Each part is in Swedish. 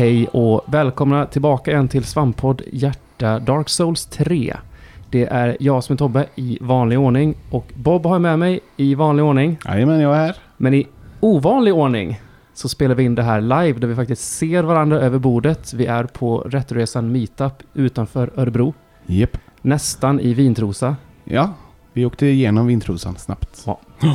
Hej och välkomna tillbaka igen till Svamppodd Hjärta Dark Souls 3. Det är jag som är Tobbe i vanlig ordning och Bob har med mig i vanlig ordning. Jajamän, jag är här. Men i ovanlig ordning så spelar vi in det här live där vi faktiskt ser varandra över bordet. Vi är på Rättresan Meetup utanför Örebro. Japp. Nästan i Vintrosa. Ja, vi åkte igenom Vintrosan snabbt.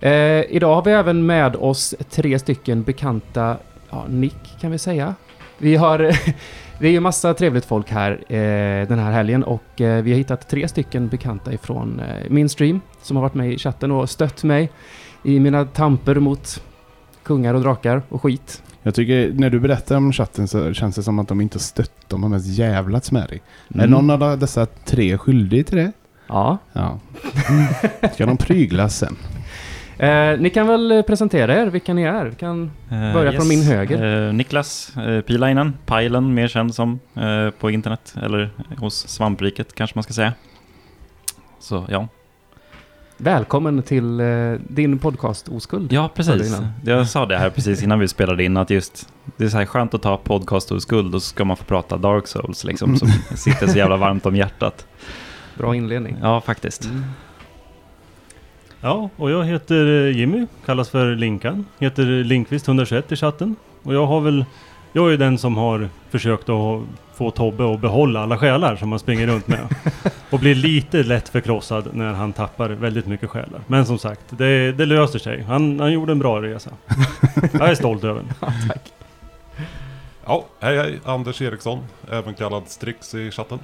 Eh, idag har vi även med oss tre stycken bekanta ja, Nick kan vi säga. Vi har, det är ju massa trevligt folk här eh, den här helgen och eh, vi har hittat tre stycken bekanta ifrån eh, min stream som har varit med i chatten och stött mig i mina tamper mot kungar och drakar och skit. Jag tycker när du berättar om chatten så känns det som att de inte stött, de har mest jävlats med dig. Är Mm. någon av dessa tre skyldig till det? Ja. Ja. Ska de pryglas sen? Eh, ni kan väl eh, presentera er, vilka ni är. Vi kan Eh, Börja från min höger. Eh, Niklas uh, Pilainen, Pajlen mer känd som eh, på internet, eller hos Svampriket kanske man ska säga. Så ja. välkommen till eh, din podcast Oskuld. Ja, precis. Jag sa det här precis innan vi spelade in, att just det är så här skönt att ta podcast och skuld och så ska man få prata Dark Souls liksom, som sitter så jävla varmt om hjärtat. Bra inledning. Ja, faktiskt. Mm. Ja, och jag heter eh, Jimmy, kallas för Linkan. Heter Linkvist121 i chatten. Och jag har väl, jag är den som har försökt att få Tobbe att behålla alla själar som han springer runt med. och blir lite lätt förkrossad när han tappar väldigt mycket själar. Men som sagt, det, det löser sig. Han, han gjorde en bra resa. jag är stolt över den. Tack. Ja, hej hej, Anders Eriksson, även kallad Strix i chatten.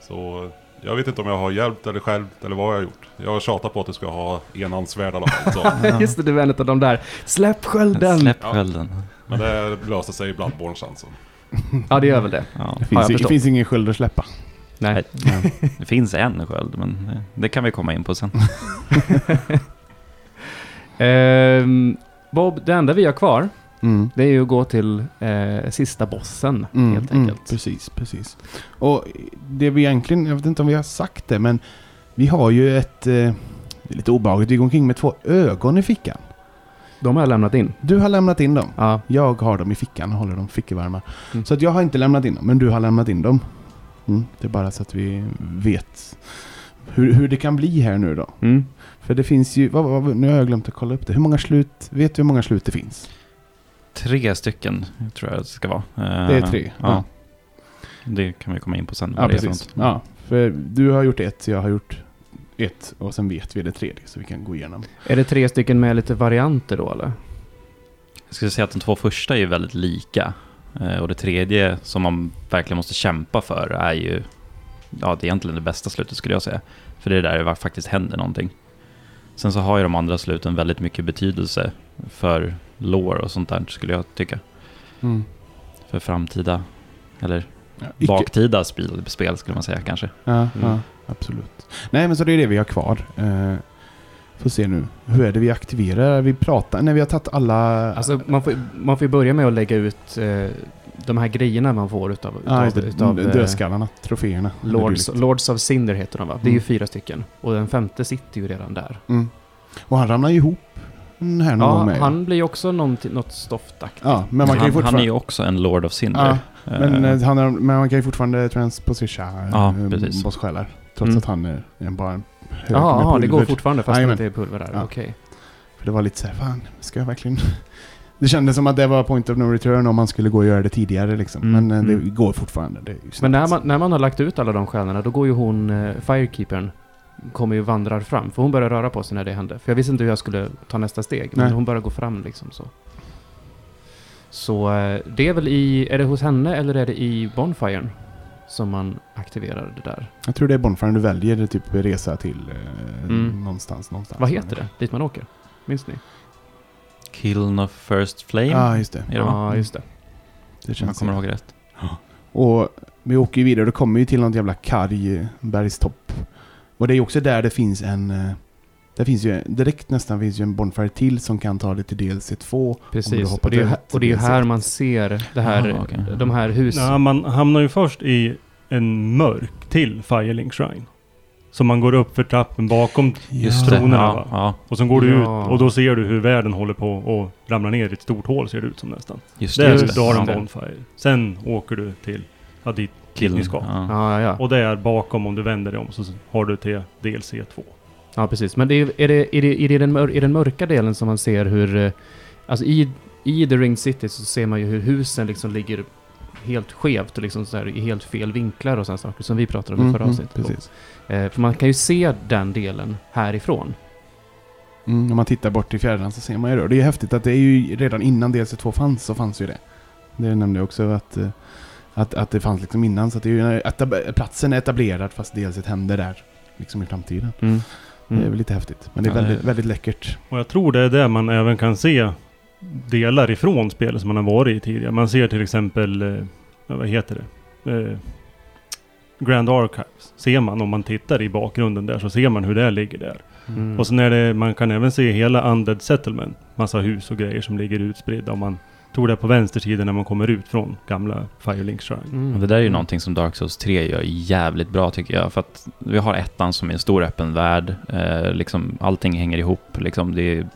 Så jag vet inte om jag har hjälpt eller självt eller vad jag har gjort. Jag har tjatat på att du ska ha enhandsvärd i alla fall. Så. Just det, du är en av de där. Släpp skölden! Släpp Ja. skölden. Men det löser sig i Bloodborne sen så. Ja, det gör väl det. Ja. Det finns, det finns ingen sköld att släppa. Nej. Det finns en sköld, men det kan vi komma in på sen. Ehm, Bob, det enda vi har kvar, Mm. det är ju att gå till eh, sista bossen, Mm, helt mm, enkelt. precis, precis. Och det vi egentligen, jag vet inte om vi har sagt det, men vi har ju ett... Eh, det är lite obehagligt, vi går omkring med två ögon i fickan. De har jag lämnat in. Du har lämnat in dem. Ja. Jag har dem i fickan och håller dem fickevarma. Mm. Så att jag har inte lämnat in dem, men du har lämnat in dem. Mm, det är bara så att vi vet hur, hur det kan bli här nu då. Mm. För det finns ju, vad, vad, nu har jag glömt att kolla upp det. Hur många slut, vet du hur många slut det finns? Tre stycken tror jag det ska vara. Eh, Det är tre. Ja. Det kan vi komma in på sen. Ja, precis. Ja, för du har gjort ett, jag har gjort ett och sen vet vi det tredje så vi kan gå igenom. Är det tre stycken med lite varianter då eller? Jag skulle säga att de två första är ju väldigt lika. Eh, Och det tredje som man verkligen måste kämpa för är ju, ja det är egentligen det bästa slutet skulle jag säga. För det är där det faktiskt händer någonting. Sen så har ju de andra sluten väldigt mycket betydelse för lore och sånt där skulle jag tycka. För framtida, eller Ja, baktida spel, spel skulle man säga kanske. Ja, Mm. ja, absolut. Nej, men så det är det vi har kvar. Uh, får se nu. Hur är det vi aktiverar? Vi pratar, när vi har tagit alla... Alltså man får, man får ju börja med att lägga ut eh, de här grejerna man får utav, utav, eh, dödskallarna, troféerna. Lords, Lords of Cinder heter de va? Det är ju Mm. fyra stycken. Och den femte sitter ju redan där. Mm. Och han ramlar ju ihop mm, här någon gång Ja, med. han blir ju också något stoftaktigt. ja, men man kan ju han, han fortfarande... är ju också en Lord of Cinder. Ja, men, eh, han är, men man kan ju fortfarande transposisha Ja, precis. bossjälar. Trots Mm. att han är, är bara en hög med det går fortfarande fast det är pulver där. Ja. Okej. För det var lite så här, fan, ska jag verkligen... Det kändes som att det var point of no return om man skulle gå och göra det tidigare liksom. Mm, Men eh, det mm. går fortfarande. Det är ju Men när man, när man har lagt ut alla de stjärnorna, då går ju hon, Firekeepern, kommer ju vandrar fram. För hon börjar röra på sig när det händer. För jag visste inte hur jag skulle ta nästa steg. Men Nej. hon börjar gå fram liksom så. Så eh, det är väl i, är det hos henne eller är det i Bonfiren? Som man aktiverar det där. Jag tror det är Bonfire du väljer, typ resa till eh, Mm. någonstans, någonstans. Vad heter det? Dit man åker? Minns ni? Kiln of First Flame. Ja, just det. Ja, just det. Det känns kommer ihåg rätt. Och vi åker ju vidare, då kommer vi till någon jävla karg bergstopp. Och det är ju också där det finns en... eh, Det finns ju, direkt nästan finns ju en Bonfire till som kan ta dig till DLC2. Om du Precis. hoppar Och det är och det är här DLC1. man ser det här, Jaha, okej. de här hus... Ja, man hamnar ju först i en mörk till Firelink Shrine. Så man går upp för trappen bakom Just det. tronerna Ja, ja, Och sen går du Ja. ut och då ser du hur världen håller på att ramla ner i ett stort hål ser det ut som nästan. just Där det. du har en. Bonfire. Sen åker du till, ja dit Kiln. ni ska. Ja. Ja, ja. Och där bakom om du vänder dig om så har du till DLC 2. Ja, precis. Men det är, är, det, är, det, är, det den mör, är den mörka delen som man ser hur... eh, Alltså i, i The Ring City så ser man ju hur husen liksom ligger helt skevt och liksom så här i helt fel vinklar och sådana saker som vi pratade om i Mm, förra mm, avsnittet. precis. Eh, för man kan ju se den delen härifrån. Mm, om man tittar bort i fjärran så ser man ju det. Och det är häftigt att det är ju redan innan DLC2 fanns så fanns ju det. Det nämnde jag också att, eh, att, att det fanns liksom innan. Så att det är ju, etab- platsen är etablerad fast DLC händer där. Liksom i framtiden. Mm. Det är väl lite häftigt. Men det är det- väldigt, väldigt läckert. Och jag tror det är där man även kan se delar ifrån spelet som man har varit i tidigare. Man ser till exempel, eh, vad heter det? Eh, Grand Archives. Ser man om man tittar i bakgrunden där så ser man hur det ligger där. Mm. Och sen är det, man kan även se hela Undead Settlement. Massa hus och grejer som ligger utspridda. Om man tror det är på vänster sida när man kommer ut från gamla Firelink Shrine. Mm. Och det där är ju någonting som Dark Souls 3 gör jävligt bra tycker jag. För att vi har ettan som är en stor öppen värld. Eh, liksom, allting hänger ihop. Liksom, det är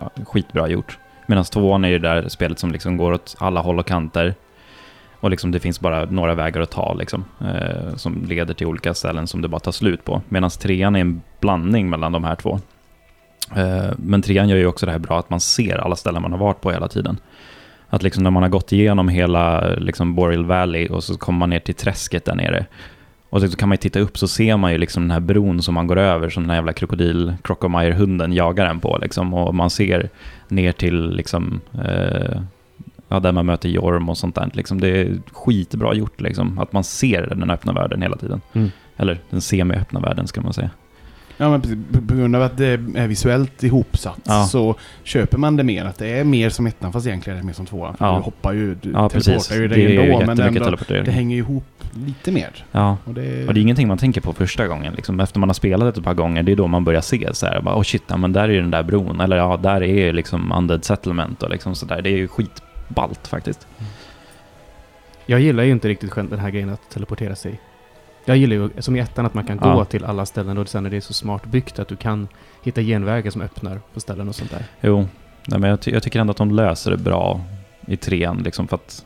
ja, skitbra gjort. Medan tvåan är ju det där spelet som liksom går åt alla håll och kanter. Och liksom det finns bara några vägar att ta liksom. Eh, som leder till olika ställen som det bara tar slut på. Medan trean är en blandning mellan de här två. Eh, men trean gör ju också det här bra att man ser alla ställen man har varit på hela tiden. Att liksom när man har gått igenom hela liksom Boreal Valley och så kommer man ner till träsket där nere. Och så kan man ju titta upp så ser man ju liksom den här bron som man går över som den här jävla krokodil, Crocomire-hunden jagar en på liksom. Och man ser ner till liksom, eh, ja där man möter Jorm och sånt där. Liksom. Det är skitbra gjort liksom. Att man ser den öppna världen hela tiden. Mm. Eller den semi-öppna världen ska man säga. Ja men. På- grund av att det är visuellt ihopsatt Ja. så köper man det mer. Att det är mer som ettan fast egentligen är det mer som tvåan. För Ja. Du hoppar ju, du Ja, teleportar ju Det dig är ändå. Men ändå, det hänger ju ihop lite mer. Ja. Och det, Och det är ingenting man tänker på första gången. Liksom. Efter man har spelat ett par gånger, det är då man börjar se så här, bara, oh shit, ja, men där är ju den där bron. Eller ja, där är ju liksom Undead Settlement och liksom sådär. Det är ju skitballt faktiskt. Jag gillar ju inte riktigt själv den här grejen att teleportera sig. Jag gillar ju, som i ettan, att man kan Ja. gå till alla ställen och sen är det så smart byggt att du kan hitta genvägar som öppnar på ställen och sånt där. Jo, nej, men jag, ty- jag tycker ändå att de löser det bra i trean, liksom för att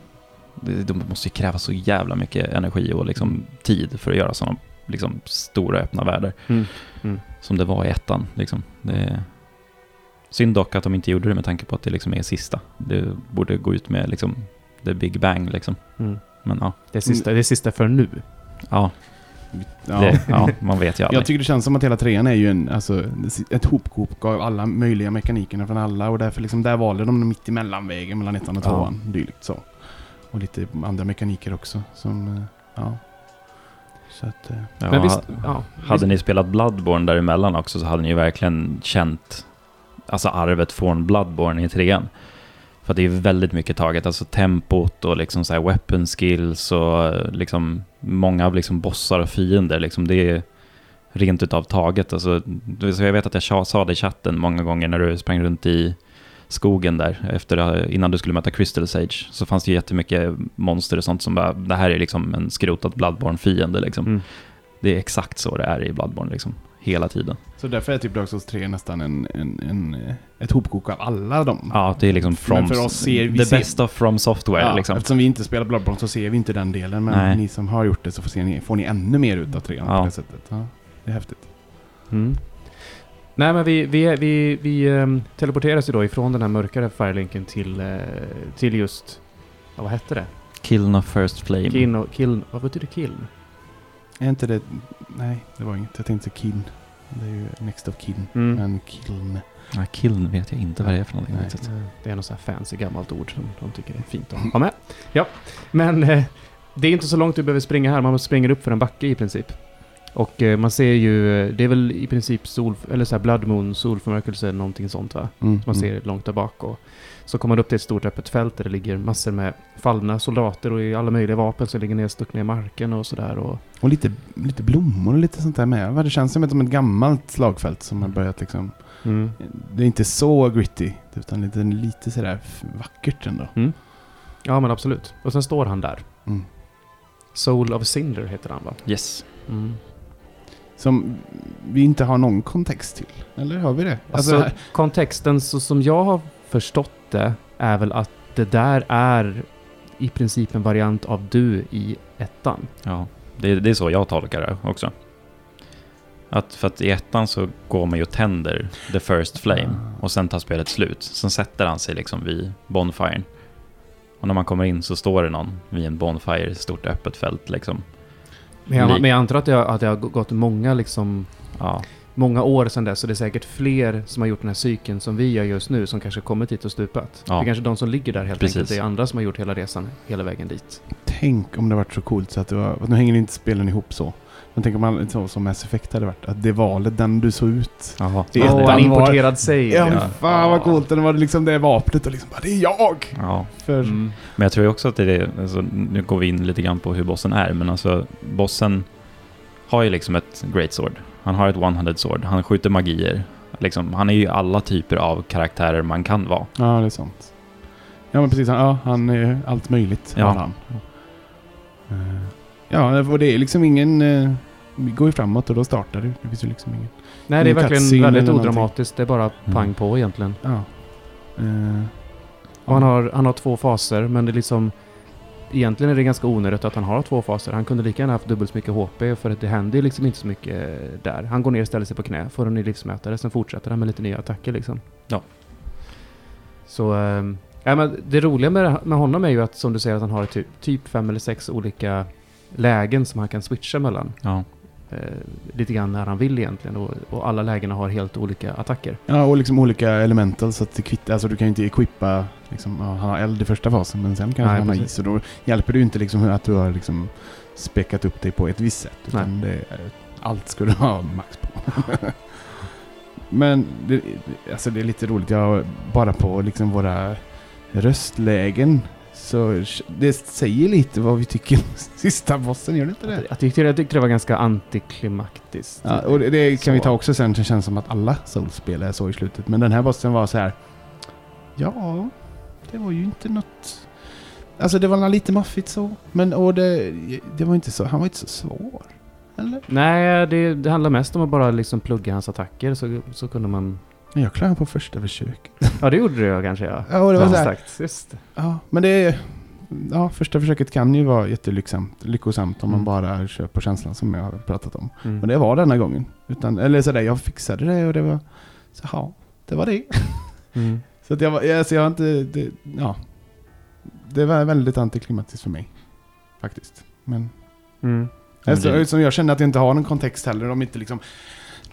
de måste ju kräva så jävla mycket energi och liksom tid för att göra sådana liksom, stora öppna världar. Mm. Mm. Som det var i ettan. Liksom. Det synd dock att de inte gjorde det med tanke på att det liksom är sista. Det borde gå ut med liksom, the big bang liksom. Mm. Men ja, Det är sista, det är sista för nu. ja, ja. det, ja man vet ju aldrig. Jag tycker det känns som att hela trean är ju en, alltså, ett hopkok av alla möjliga mekanikerna från alla och därför liksom där valde de mitt emellanvägen mellan ettan och Ja. tvåan. Dylikt så. Och lite andra mekaniker också som, eh, ja. Så att, eh, Ja, Men visst, ja. Hade visst, ni spelat Bloodborne däremellan också så hade ni ju verkligen känt alltså arvet från Bloodborne i trean. För det är väldigt mycket taget, alltså tempot och liksom så här weapon skills och eh, liksom många av liksom bossar och fiender liksom det är rent utav taget. Alltså, så jag vet att jag sa det i chatten många gånger när du sprang runt i skogen där efter, eh, innan du skulle möta Crystal Sage så fanns det jättemycket monster och sånt som bara, det här är liksom en skrotad Bloodborne-fiende liksom. Mm. Det är exakt så det är i Bloodborne liksom. Hela tiden. så därför är typ Dark Souls 3 nästan en, en, en, ett hopkok av alla dem. Ja, det är liksom from... Men för oss ser vi the ser- best of from software Ja, liksom. Eftersom vi inte spelar Bloodborne så ser vi inte den delen. Men Nej. ni som har gjort det så får, se ni, får ni ännu mer ut av trean Ja. på det sättet. Ja, det är häftigt. Mm. Nej men vi, vi, vi, vi ehm, teleporteras ju då ifrån den här mörkare firelinken till, eh, till just, ja, vad hette det? Kiln of first flame. Kiln kiln, vad betyder kiln? Är inte det... Nej, det var inget. Jag tänkte Kiln. Det är ju Next of Kin. Mm. Men Kiln... Ja, kiln vet jag inte vad det är för någonting. Nej. Det är något så här fancy gammalt ord som de tycker är fint att ha med. Ja, men eh, det är inte så långt du behöver springa här. Man springer upp för en backe i princip. Och eh, man ser ju, eh, det är väl i princip sol, eller så här blood moon, solförmörkelse, någonting sånt va? Mm, Man mm. ser långt där bak och så kommer man upp till ett stort öppet fält där det ligger massor med fallna soldater och i alla möjliga vapen som ligger nedstuckna i marken och sådär. Och, Och lite, lite blommor och lite sånt där med. Det känns som ett, som ett gammalt slagfält som har börjat liksom... Det är inte så gritty. Utan lite, lite sådär vackert ändå. Ja men absolut. Och sen står han där. Mm. Soul of Cinder heter han va? Yes. Mm. Som vi inte har någon kontext till. Eller har vi det? Alltså, här- kontexten så som jag har förstått det är väl att det där är i princip en variant av du i ettan. Ja, det, det är så jag tolkar det också. Att, för att i ettan så går man ju och tänder the first flame och sen tar spelet slut. Sen sätter han sig liksom vid bonfiren. Och när man kommer in så står det någon vid en bonfire, stort öppet fält liksom. Men jag, men jag antar att det, har, att det har gått många, liksom, Ja, många år sedan dess, så det är säkert fler som har gjort den här cykeln som vi gör just nu, som kanske kommit hit och stupat. Ja. Det är kanske de som ligger där helt Precis. enkelt. Det är andra som har gjort hela resan hela vägen dit. Tänk om det varit så coolt så att det var... Nu hänger inte spelen ihop så. Men tänk om man, så som Mass Effect hade varit. Att det valet, den du såg ut. Jaha. Det är en den var- importerad sig. Ja, Ja. fan vad coolt. Den var liksom det vapnet och liksom bara, det är jag! Ja, För, Mm. men jag tror ju också att det är, alltså, nu går vi in lite grann på hur bossen är, men alltså bossen har ju liksom ett great sword. Han har ett one-handed sword, han skjuter magier. Liksom, han är ju alla typer av karaktärer man kan vara. Ja, det är sant. Ja, men precis. Han, ja, han är allt möjligt. Ja. Han. Eh, Ja, och det är liksom ingen... eh, Vi går ju framåt och då startar det. Det finns ju liksom ingen... Nej, det är verkligen väldigt odramatiskt. Det är bara pang på egentligen. Ja. Eh, Och han har, han har två faser, men det är liksom... Egentligen är det ganska onödigt att han har två faser. Han kunde lika gärna haft dubbelt så mycket HP, för att det händer liksom inte så mycket eh, där. Han går ner, ställer sig på knä, får en ny livsmätare, sen fortsätter han med lite nya attacker liksom. Ja. Så... ehm, ja, men det roliga med, med honom är ju att, som du säger, att han har typ, typ fem eller sex olika lägen som han kan switcha mellan. Ja, lite grann när han vill egentligen. Och, och alla lägena har helt olika attacker. Ja, och liksom olika elemental så att det kvittar. Alltså du kan ju inte equippa, liksom, han har eld i första fasen men sen kanske Nej, han har is. Och då hjälper det ju inte liksom att du har liksom späckat upp dig på ett visst sätt. Utan det allt ska du ha max på. men det, alltså det är lite roligt. Jag, bara på liksom våra röstlägen så det säger lite vad vi tycker om sista bossen, gör det inte det? Jag tyckte, jag tyckte det var ganska antiklimaktiskt. Ja, och det, det kan vi Så. ta också sen. Det känns som att alla Souls-spel är så i slutet. Men den här bossen var så här. Ja, det var ju inte något... Alltså det var lite maffigt så. Men och det, det var inte så... Han var inte så svår. Eller? Nej, det, det handlar mest om att bara liksom plugga hans attacker så, så kunde man... Men jag klarade på första försöket. Ja, det gjorde det kanske ja. Ja, och det var ja, exakt. Just det. Ja, men det är... Ja, första försöket kan ju vara jättelyckosamt lyckosamt om man Mm. bara kör på känslan som jag har pratat om. Mm. Och det var denna gången. Utan, eller sådär, jag fixade det och det var... Så ja, det var det. Mm. Så att jag, var, alltså jag har inte... Det, ja. Det var väldigt antiklimatiskt för mig. Faktiskt. Men... Mm. Men Alltså, som jag känner att jag inte har någon kontext heller. Är inte liksom,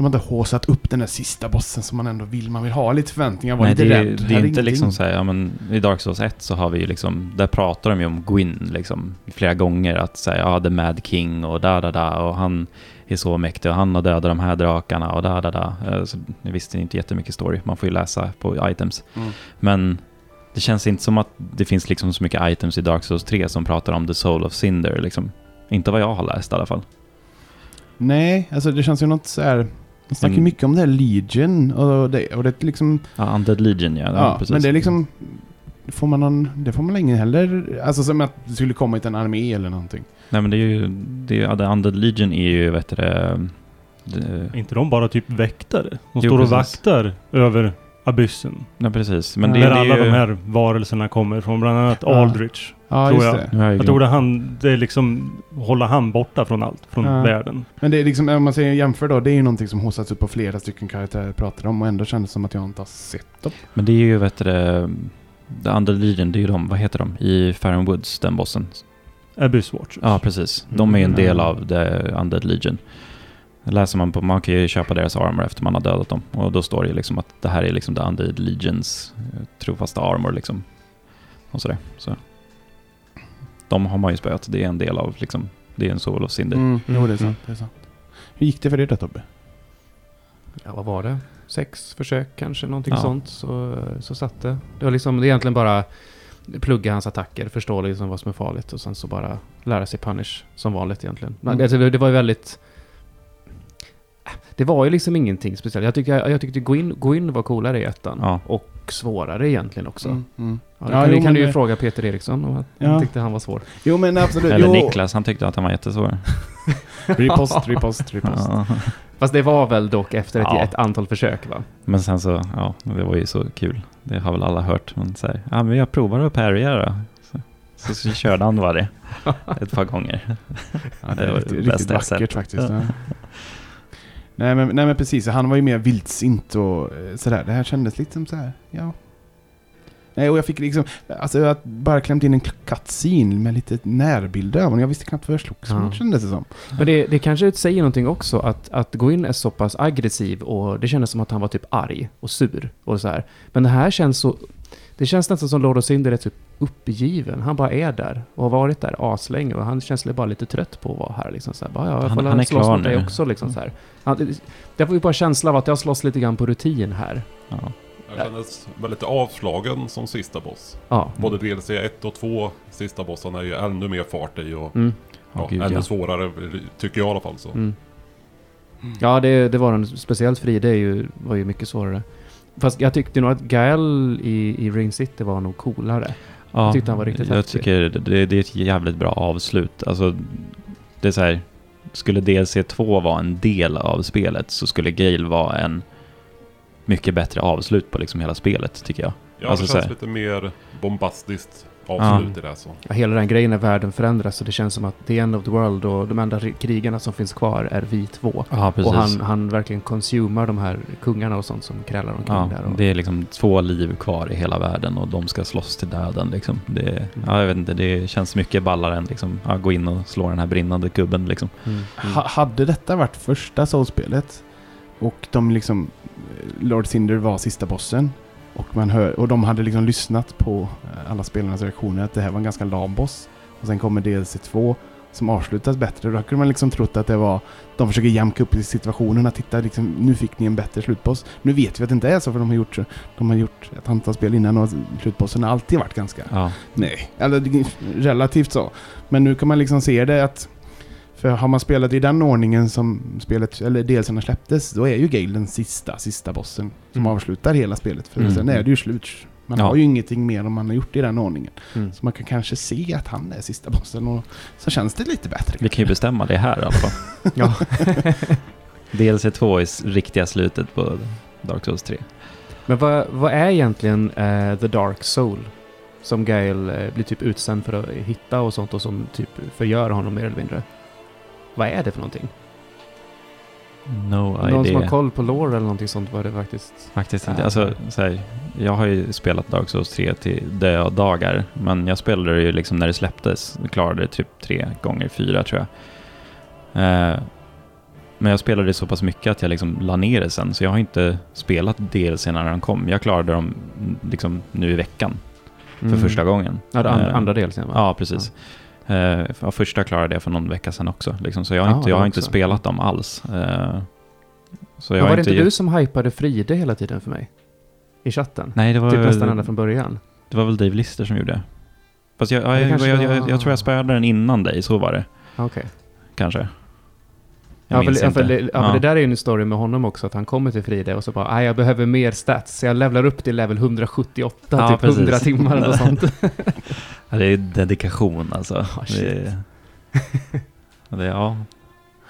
de har inte håsat upp den där sista bossen som man ändå vill. Man vill ha lite förväntningar, vara lite det är, rädd. det Här är inte liksom så här, ja men i Dark Souls 1 så har vi ju liksom, där pratar de ju om Gwyn liksom flera gånger att säga ja, The Mad King och da da da och han är så mäktig och han har dödat de här drakarna och da da da. Eh, Så jag visste inte jättemycket story, man får ju läsa på items. Mm. Men det känns inte som att det finns liksom så mycket items i Dark Souls 3 som pratar om The Soul of Cinder liksom. Inte vad jag har läst i alla fall. Nej, alltså det känns ju något så här... De snackar ju Mm. mycket om det här Legion och det, och det är liksom... Ja, Undead Legion ja, Ja, precis. men det är liksom... Får man någon, det får man länge heller... Alltså som att det skulle komma hit en armé eller någonting. Nej men det är ju, det är, ja, The Undead Legion är ju, vet du det, det inte de bara typ väktare? De Jo, står och precis. vaktar över abyssen. Ja precis, men det, där det är alla ju... de här varelserna kommer från, bland annat Ja. Aldrich. Ja, Tror just jag. det. Jag Jag tror det han, det är liksom, hålla han borta från allt, från Ja. världen. Men det är liksom, om man säger jämför då, det är ju någonting som haussats upp på flera stycken karaktärer pratar om och ändå kändes det som att jag inte har sett dem. Men det är ju, vet du det, The Undead Legion, det är ju de, vad heter de, i Faron Woods, den bossen. Abyss Watchers. Ja, precis. De är ju en del av The Undead Legion. Läser man på, man kan ju köpa deras armor efter man har dödat dem. Och då står det ju liksom att det här är liksom The Undead Legions eh, trofasta armor liksom. Och sådär. Så. De har man ju spöat, det är en del av liksom, det är en Soul of Cinder. Mm, jo, det är Mm. sant. Det är sant. Hur gick det för dig då Tobbe? Ja, vad var det? Sex försök kanske, någonting Ja. sånt. Så, så satt det. Det var liksom, det är egentligen bara plugga hans attacker, förstå liksom vad som är farligt och sen så bara lära sig punish som vanligt egentligen. Men Mm. Alltså, det var ju väldigt... Det var ju liksom ingenting speciellt. Jag tyckte, jag tyckte gå, in, gå in var coolare i ettan. Ja. Och och svårare egentligen också. Mm, mm. Ja, det Ja, kan, jo, det kan du ju det- fråga Peter Eriksson om att Ja. han tyckte han var svår. Jo men absolut. Eller jo. Niklas, han tyckte att han var jättesvår. Repost, repost, repost. Ja. Fast det var väl dock efter ett, Ja. ett antal försök va? Men sen så, ja, det var ju så kul. Det har väl alla hört. Men så här, ja men jag provar att parrya då. Så, så, körde han bara det ett par gånger. Ja, det Det är var riktigt, det riktigt vackert faktiskt. Ja. Ja. Nej, men, nej men precis, han var ju mer vildsint och eh, sådär. Det här kändes lite som så här, ja. Nej, och jag fick liksom, alltså jag bara klämt in en cutscene med lite närbilder av honom. Jag visste knappt vad jag slogs Ja. mot kändes det som. Men det, det kanske säger någonting också att, att Gwyn är så pass aggressiv och det kändes som att han var typ arg och sur och så här. Men det här känns så... Det känns nästan som Lord of Cinder är typ uppgiven. Han bara är där och har varit där aslänge och han känns bara lite trött på att vara här liksom så här. Bara, ja, jag Han- får han är slåss klar mot dig nu. också liksom så här. Han, det får ju bara känsla av att jag slåss lite grann på rutin här. Ja. Jag kändes väldigt avslagen som sista boss. Ja. Både DLC 1 och 2, sista bossen är ju ännu mer fart i och Mm. ja, Gud, ännu ja. svårare, tycker jag i alla fall. Så. Mm. Ja, det, det var den. Speciellt Fride är ju, var ju mycket svårare. Fast jag tyckte nog att Gael i, i Ring City var nog coolare. Ja, tyckte han var riktigt Jag häftig. tycker det, det är ett jävligt bra avslut. Alltså, det är så här, skulle DLC 2 vara en del av spelet så skulle Gale vara en mycket bättre avslut på liksom hela spelet, tycker jag. Ja, Alltså, det så känns här- lite mer bombastiskt avslut i det. Så. Ja, hela den grejen när världen förändras så det känns som att the end of the world och de enda ri- krigarna som finns kvar är vi två. Ja, precis. Och han, han verkligen konsumar de här kungarna och sånt som krälar omkring Ja, där. Och, det är liksom två liv kvar i hela världen och de ska slåss till döden liksom. Det, ja, jag vet inte, det känns mycket ballare än liksom, ja, gå in och slå den här brinnande gubben liksom. Mm, mm. Ha, hade detta varit första Souls-spelet och de liksom, eh, Lord Cinder var sista bossen och, man hör, och de hade liksom lyssnat på eh, alla spelarnas reaktioner att det här var en ganska lam boss. Och sen kommer DLC 2 som avslutas bättre. Då kunde man liksom trott att det var, de försöker jämka upp i situationen att titta liksom, nu fick ni en bättre slutboss. Nu vet vi att det inte är så för de har gjort, de har gjort ett antal spel innan och slutbossen har alltid varit ganska Ja, Nej, eller relativt så. Men nu kan man liksom se det att för har man spelat i den ordningen som spelet, eller delserna släpptes, då är ju Gale den sista, sista bossen som Mm. avslutar hela spelet. För Mm. sen är det ju slut. Man Ja. har ju ingenting mer om man har gjort i den ordningen. Mm. Så man kan kanske se att han är sista bossen och så känns det lite bättre. vi kan ju bestämma det här i alla fall. Ja. DLC 2 är riktiga slutet på Dark Souls 3. Men vad, vad är egentligen eh, The Dark Soul? Som Gael eh, blir typ utsänd för att hitta och sånt och som typ förgör honom mer eller mindre. Vad är det för någonting? No Någon som idea. har koll på lore eller någonting sånt vad det faktiskt... Faktiskt inte. Alltså, så här, jag har ju spelat Dark Souls 3 till dödagar, men jag spelade det ju liksom när det släpptes. Jag klarade det typ tre gånger fyra tror jag. Eh, men jag spelade det så pass mycket att jag liksom la ner det sen, så jag har inte spelat DLC när de kom. Jag klarade dem mm, liksom nu i veckan, för första gången. Mm. Ja, det andra, Eh, andra delen va? Ja, precis. Ja. Ja, första klarade jag för någon vecka sedan också. Liksom, så jag har, Ja, inte, jag har inte spelat dem alls. Eh, så jag Men var det inte du som hypade Fride hela tiden för mig? I chatten? Nej, det var, Typ nästan ända från början. det var väl Dave Lister som gjorde det. Fast jag, jag, jag, jag, tror jag spöade den innan dig, så var det. Okej. Kanske. Ja, för, ja, för, det, ja, för det där är ju en story med honom också, att han kommer till Fride och så bara "Aj, jag behöver mer stats, så jag levlar upp till level 178, Ja, typ precis. 100 timmar eller sånt. Ja, det är dedikation alltså. Shit. det, ja, det, ja.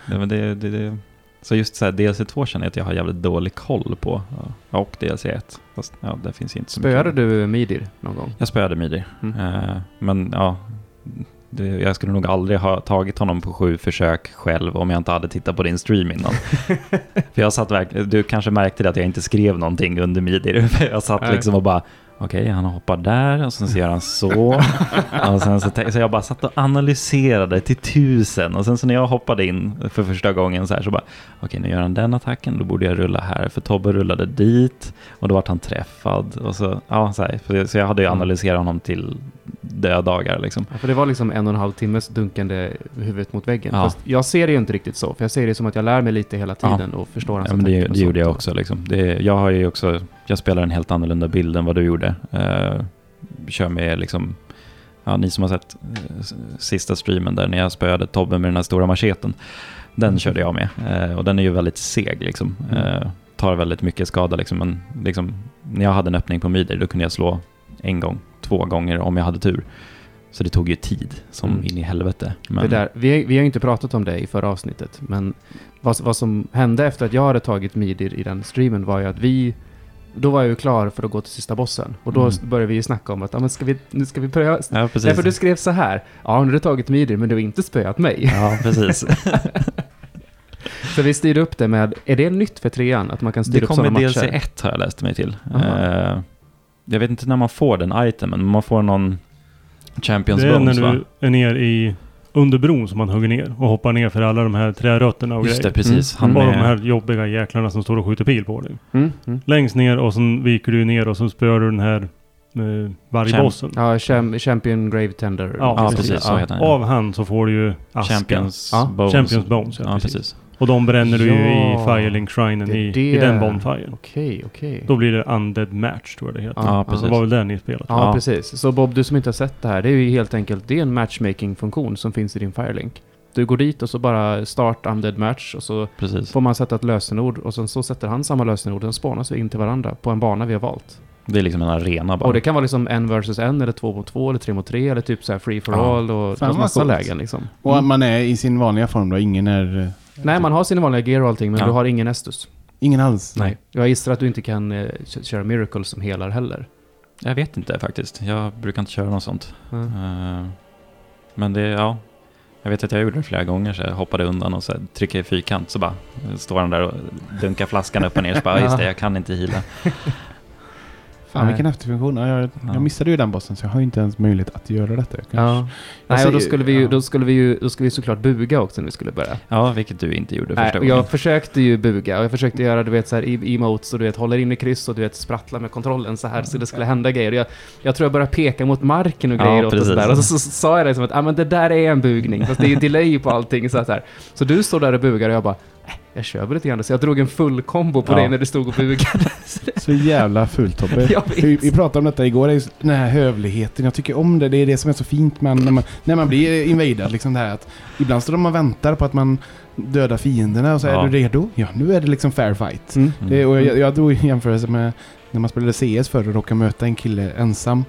Det, men det, det, det. Så just så här, DLC2 känner jag att jag har jävligt dålig koll på. Ja, Och DLC1. Fast ja, det finns inte så mycket. Spöade du Midir någon gång? Jag spöade Midi. Mm. Eh, men ja, det, jag skulle nog aldrig ha tagit honom på sju försök själv om jag inte hade tittat på din stream innan. För jag satt verkligen, du kanske märkte det att jag inte skrev någonting under Midi. Jag satt Nej. liksom och bara, okej han hoppar där och sen så gör han så. och sen så, så jag bara satt och analyserade till tusen och sen så när jag hoppade in för första gången så här så bara, okej nu gör han den attacken, då borde jag rulla här. För Tobbe rullade dit och då vart han träffad. Och så, ja, så, här, så jag hade ju Mm. analyserat honom till dödagar liksom. Ja, för det var liksom en och en halv timmes dunkande huvudet mot väggen. Ja. Fast jag ser det ju inte riktigt så, för jag ser det som att jag lär mig lite hela tiden och förstår hans Ja, men det, det gjorde jag också. Liksom. Det, jag har ju också, jag spelar en helt annorlunda bild än vad du gjorde. Uh, kör med liksom, ja ni som har sett eh, sista streamen där när jag spöade Tobbe med den här stora macheten. Den Mm. körde jag med eh, och den är ju väldigt seg liksom. Mm. Eh, tar väldigt mycket skada liksom. Men liksom, när jag hade en öppning på Midir, då kunde jag slå en gång, två gånger om jag hade tur. Så det tog ju tid som Mm. in i helvete. Men, där, vi, vi har ju inte pratat om det i förra avsnittet, men vad, vad som hände efter att jag hade tagit Midir i den streamen var ju att vi då var jag ju klar för att gå till sista bossen. Och då Mm. började vi ju snacka om att, ja men ska vi, nu ska vi pröva... Ja, precis. Nej, för du skrev så här. Ja, nu har du tagit Midir, men du har inte spöat mig. Ja, precis. så vi styrde upp det med, är det nytt för trean? Att man kan styra det upp sådana i matcher? DLC 1 har jag läst mig till. Eh, jag vet inte när man får den itemen, men man får någon Champions Det är när Bones va? du är ner i under bron som man hugger ner och hoppar ner för alla de här trärötterna och Just det, grejer. precis. Mm. Han Och de med, här jobbiga jäklarna som står och skjuter pil på dig. Mm, mm. Längst ner och sen viker du ner och så spöar du den här eh, vargbossen. Ja, Cham- Champion Grave Tender. Ja, ja, precis. precis. Så heter han. Av han så får du ju aska. Champions Ja, Bones. Champions Bones, ja, ja, precis. Och de bränner du ju i Ja, Firelink-shrinen i, det. i den bonfire. Okej, okej. Då blir det Undead Match tror jag det heter. Ja, Ja, precis. Det var väl det ni spelade? Ja, Ja. precis. Så Bob, du som inte har sett det här, det är ju helt enkelt, det är en matchmaking-funktion som finns i din Firelink. Du går dit och så bara start undead match och så precis. får man sätta ett lösenord och sen så sätter han samma lösenord och sen spånas vi in till varandra på en bana vi har valt. Det är liksom en arena bara. Och det kan vara liksom en versus en eller två mot två eller tre mot tre eller typ så här free for Ja. all och massa coolt. lägen liksom. Och Mm. man är i sin vanliga form då, ingen är... Nej, man har sin vanliga gear och allting men Ja. du har ingen Estus. Ingen alls? Nej. Jag gissar att du inte kan eh, köra Miracle som helar heller. Jag vet inte faktiskt. Jag brukar inte köra något sånt. Mm. Eh, Men det, ja. Jag vet att jag gjorde det flera gånger så jag hoppade undan och så trycker i fyrkant så bara står han där och dunkar flaskan upp och ner så bara, "Ja, just det, jag kan inte hila. Fan Nej. vilken efterfunktion. Ja, jag, Ja. jag missade ju den bossen så jag har ju inte ens möjlighet att göra detta. Kanske- Ja. Nej, och då skulle vi ju, ja. då skulle vi ju, då skulle vi såklart buga också när vi skulle börja. Ja, vilket du inte gjorde första gången. jag försökte ju buga och jag försökte göra du vet så här emotes och du vet håller in i kryss och du vet sprattla med kontrollen så här så det skulle hända grejer. Jag, jag tror jag började peka mot marken och Ja, grejer åt och sådär. Och så, så, sa jag det som att ah, men det där är en bugning fast det är ju delay på allting så så här. Så du står där och bugar och jag bara "Äh, jag kör väl lite grann. Så jag drog en full kombo på Ja. dig när du stod och bugade. Så jävla fult Tobbe. Vi, vi pratade om detta igår, den här hövligheten. Jag tycker om det, det är det som är så fint med när man, när man blir invadad. Liksom det här att ibland står de och väntar på att man dödar fienderna och så Ja. är du redo? Ja, nu är det liksom fair fight. Mm. Mm. Det, och jag, jag drog en jämförelse med när man spelade CS förr och råkade möta en kille ensam.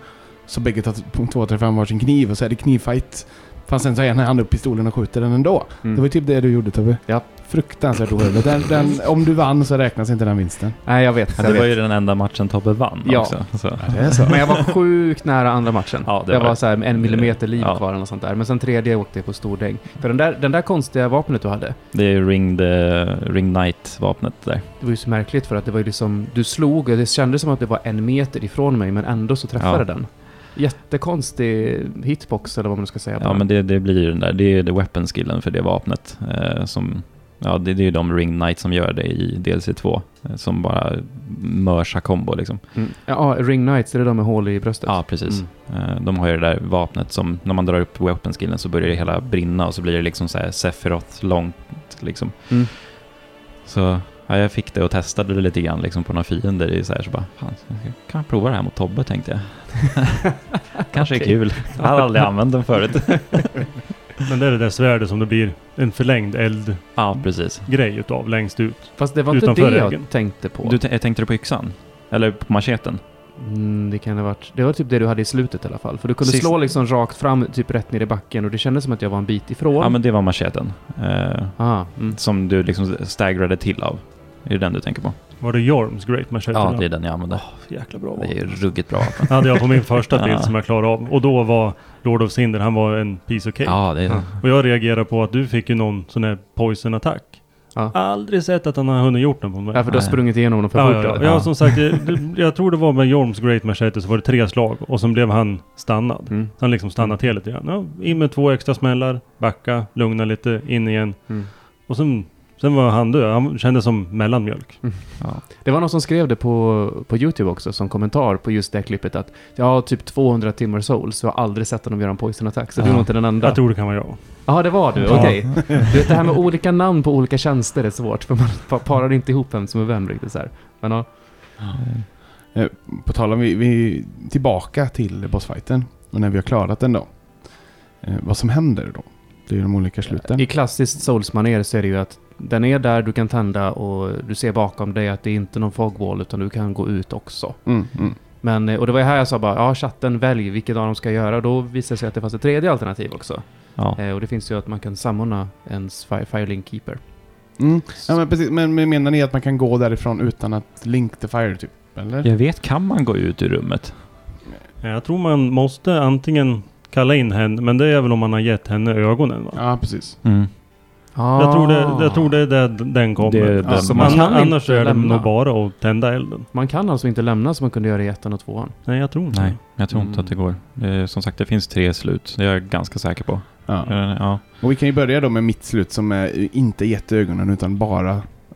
Så bägge tar på två, tre, fem varsin kniv och så är det knivfight. Fast sen så ger han upp pistolen och skjuter den ändå. Mm. Det var ju typ det du gjorde Tobbe. Ja. Fruktansvärt ohövligt. Den, den, om du vann så räknas inte den vinsten. Nej, jag vet. Ja, Jag det var vet. ju den enda matchen Tobbe vann Ja. också. Så. det är så. Men jag var sjukt nära andra matchen. Ja, det jag var var så här en millimeter liv Ja. kvar eller sånt där. Men sen tredje åkte jag på stor däng. För den där, den där konstiga vapnet du hade, Det är Ring, the, Ring Knight-vapnet där. det var ju så märkligt för att det var ju liksom, du slog och det kändes som att det var en meter ifrån mig men ändå så träffade Ja. den. Jättekonstig hitbox eller vad man ska säga. Ja, men det, det blir ju den där. Det är the weapon skillen för det vapnet. Eh, som, ja, det, det är ju de Ring Knight som gör det i DLC2. Eh, som bara mörsar kombo liksom. Mm. Ja, Ring Knights, det är de med hål i bröstet. Ja, precis. Mm. Eh, de har ju det där vapnet som, när man drar upp weapon skillen så börjar det hela brinna och så blir det liksom så här Sephiroth långt liksom. Mm. Så ja, jag fick det och testade det lite grann liksom på några fiender. Det är så, här, så bara, fan, jag kan prova det här mot Tobbe tänkte jag. Kanske är Okej. kul. Jag har aldrig använt den förut. Men det är det där svärdet som det blir en förlängd eldgrej ja, precis. utav längst ut. Fast det var inte det jag tänkte på. Du t- tänkte du på yxan? Eller på macheten? Mm, det kan ha varit... Det var typ det du hade i slutet i alla fall. För du kunde Sist- slå liksom rakt fram, typ rätt ner i backen och det kändes som att jag var en bit ifrån. Ja, men det var macheten. Eh, Ah, mm. som du liksom staggrade till av. Är det den du tänker på? Var det Jorms Great Machete? Ja, det är den jag använde. Jäkla bra Det är ruggigt bra vapen. hade jag på min första bild Ja. som jag klarade av. Och då var Lord of Cinder, han var en piece of cake. Ja, det är. Och jag reagerar på att du fick ju någon sån här poison-attack. Ja. Aldrig sett att han har hunnit gjort den på mig. Ja, för du har sprungit igenom dem för Ja, fort. ja, ja. ja, som sagt, jag, jag tror det var med Jorms Great Machete så var det tre slag och sen blev han stannad. Mm. Han liksom stannade till lite grann. Ja, in med två extra smällar, backa, lugna lite, in igen. Mm. Och sen, sen var han död. Han kändes som mellanmjölk. Ja. Det var någon som skrev det på, på YouTube också som kommentar på just det klippet att jag har typ 200 timmar souls så jag har aldrig sett honom göra en poison attack. Så du är Ja. nog inte den enda. Jag tror det kan vara jag. Ja, det var du. Ja. Okej. Du vet, det här med olika namn på olika tjänster är svårt för man pa- parar inte ihop vem som är vem riktigt så här. Men ja. Eh, På tal om, vi, vi tillbaka till bossfighten. Och när vi har klarat den då. Eh, vad som händer då? Det är de olika sluten. I klassiskt souls-manér så är det ju att den är där, du kan tända och du ser bakom dig att det är inte någon fogwall utan du kan gå ut också. Mm, mm. Men, eh, och det var här jag sa bara, ja chatten välj vilket av dem ska göra. Och då visade det sig att det fanns ett tredje alternativ också. Ja. Eh, och det finns ju att man kan samordna ens Fire, Firelink Keeper. Mm. Ja, men precis. Men, men menar ni att man kan gå därifrån utan att link the fire typ? Eller? Jag vet, kan man gå ut ur rummet? Jag tror man måste antingen kalla in henne, men det är väl om man har gett henne ögonen va? Ja, precis. Mm. Jag, tror det, jag tror det är där den kommer. Det den. Alltså, Man man kan annars är det nog bara att tända elden. Man kan alltså inte lämna som man kunde göra i ettan och tvåan. Nej, jag tror inte Nej, jag tror inte Mm. att det går. Det är, som sagt, det finns tre slut. Det är jag ganska säker på. Ja. Eh, Ja. Och vi kan ju börja då med mitt slut som är inte gett ögonen utan bara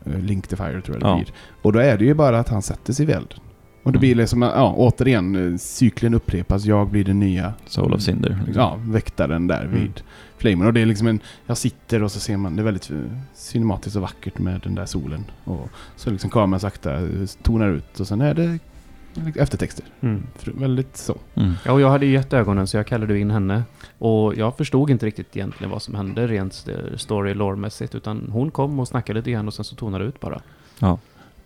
eh, Link the Fire tror jag det Ja. blir. Och då är det ju bara att han sätter sig vid elden. Och det Mm. blir liksom, ja återigen, eh, cykeln upprepas. Jag blir den nya Soul of Cinder. liksom. ja, väktaren där Mm. Flamen. Och det är liksom en, jag sitter och så ser man, det är väldigt eh, cinematiskt och vackert med den där solen. Och så liksom kameran sakta eh, tonar ut och sen är det eftertexter. Fr- Väldigt så. Mm. Ja, och jag hade ju gett ögonen så jag kallade in henne. Och jag förstod inte riktigt egentligen vad som hände rent eh, story lore-mässigt. Utan hon kom och snackade lite grann och sen så tonade det ut bara.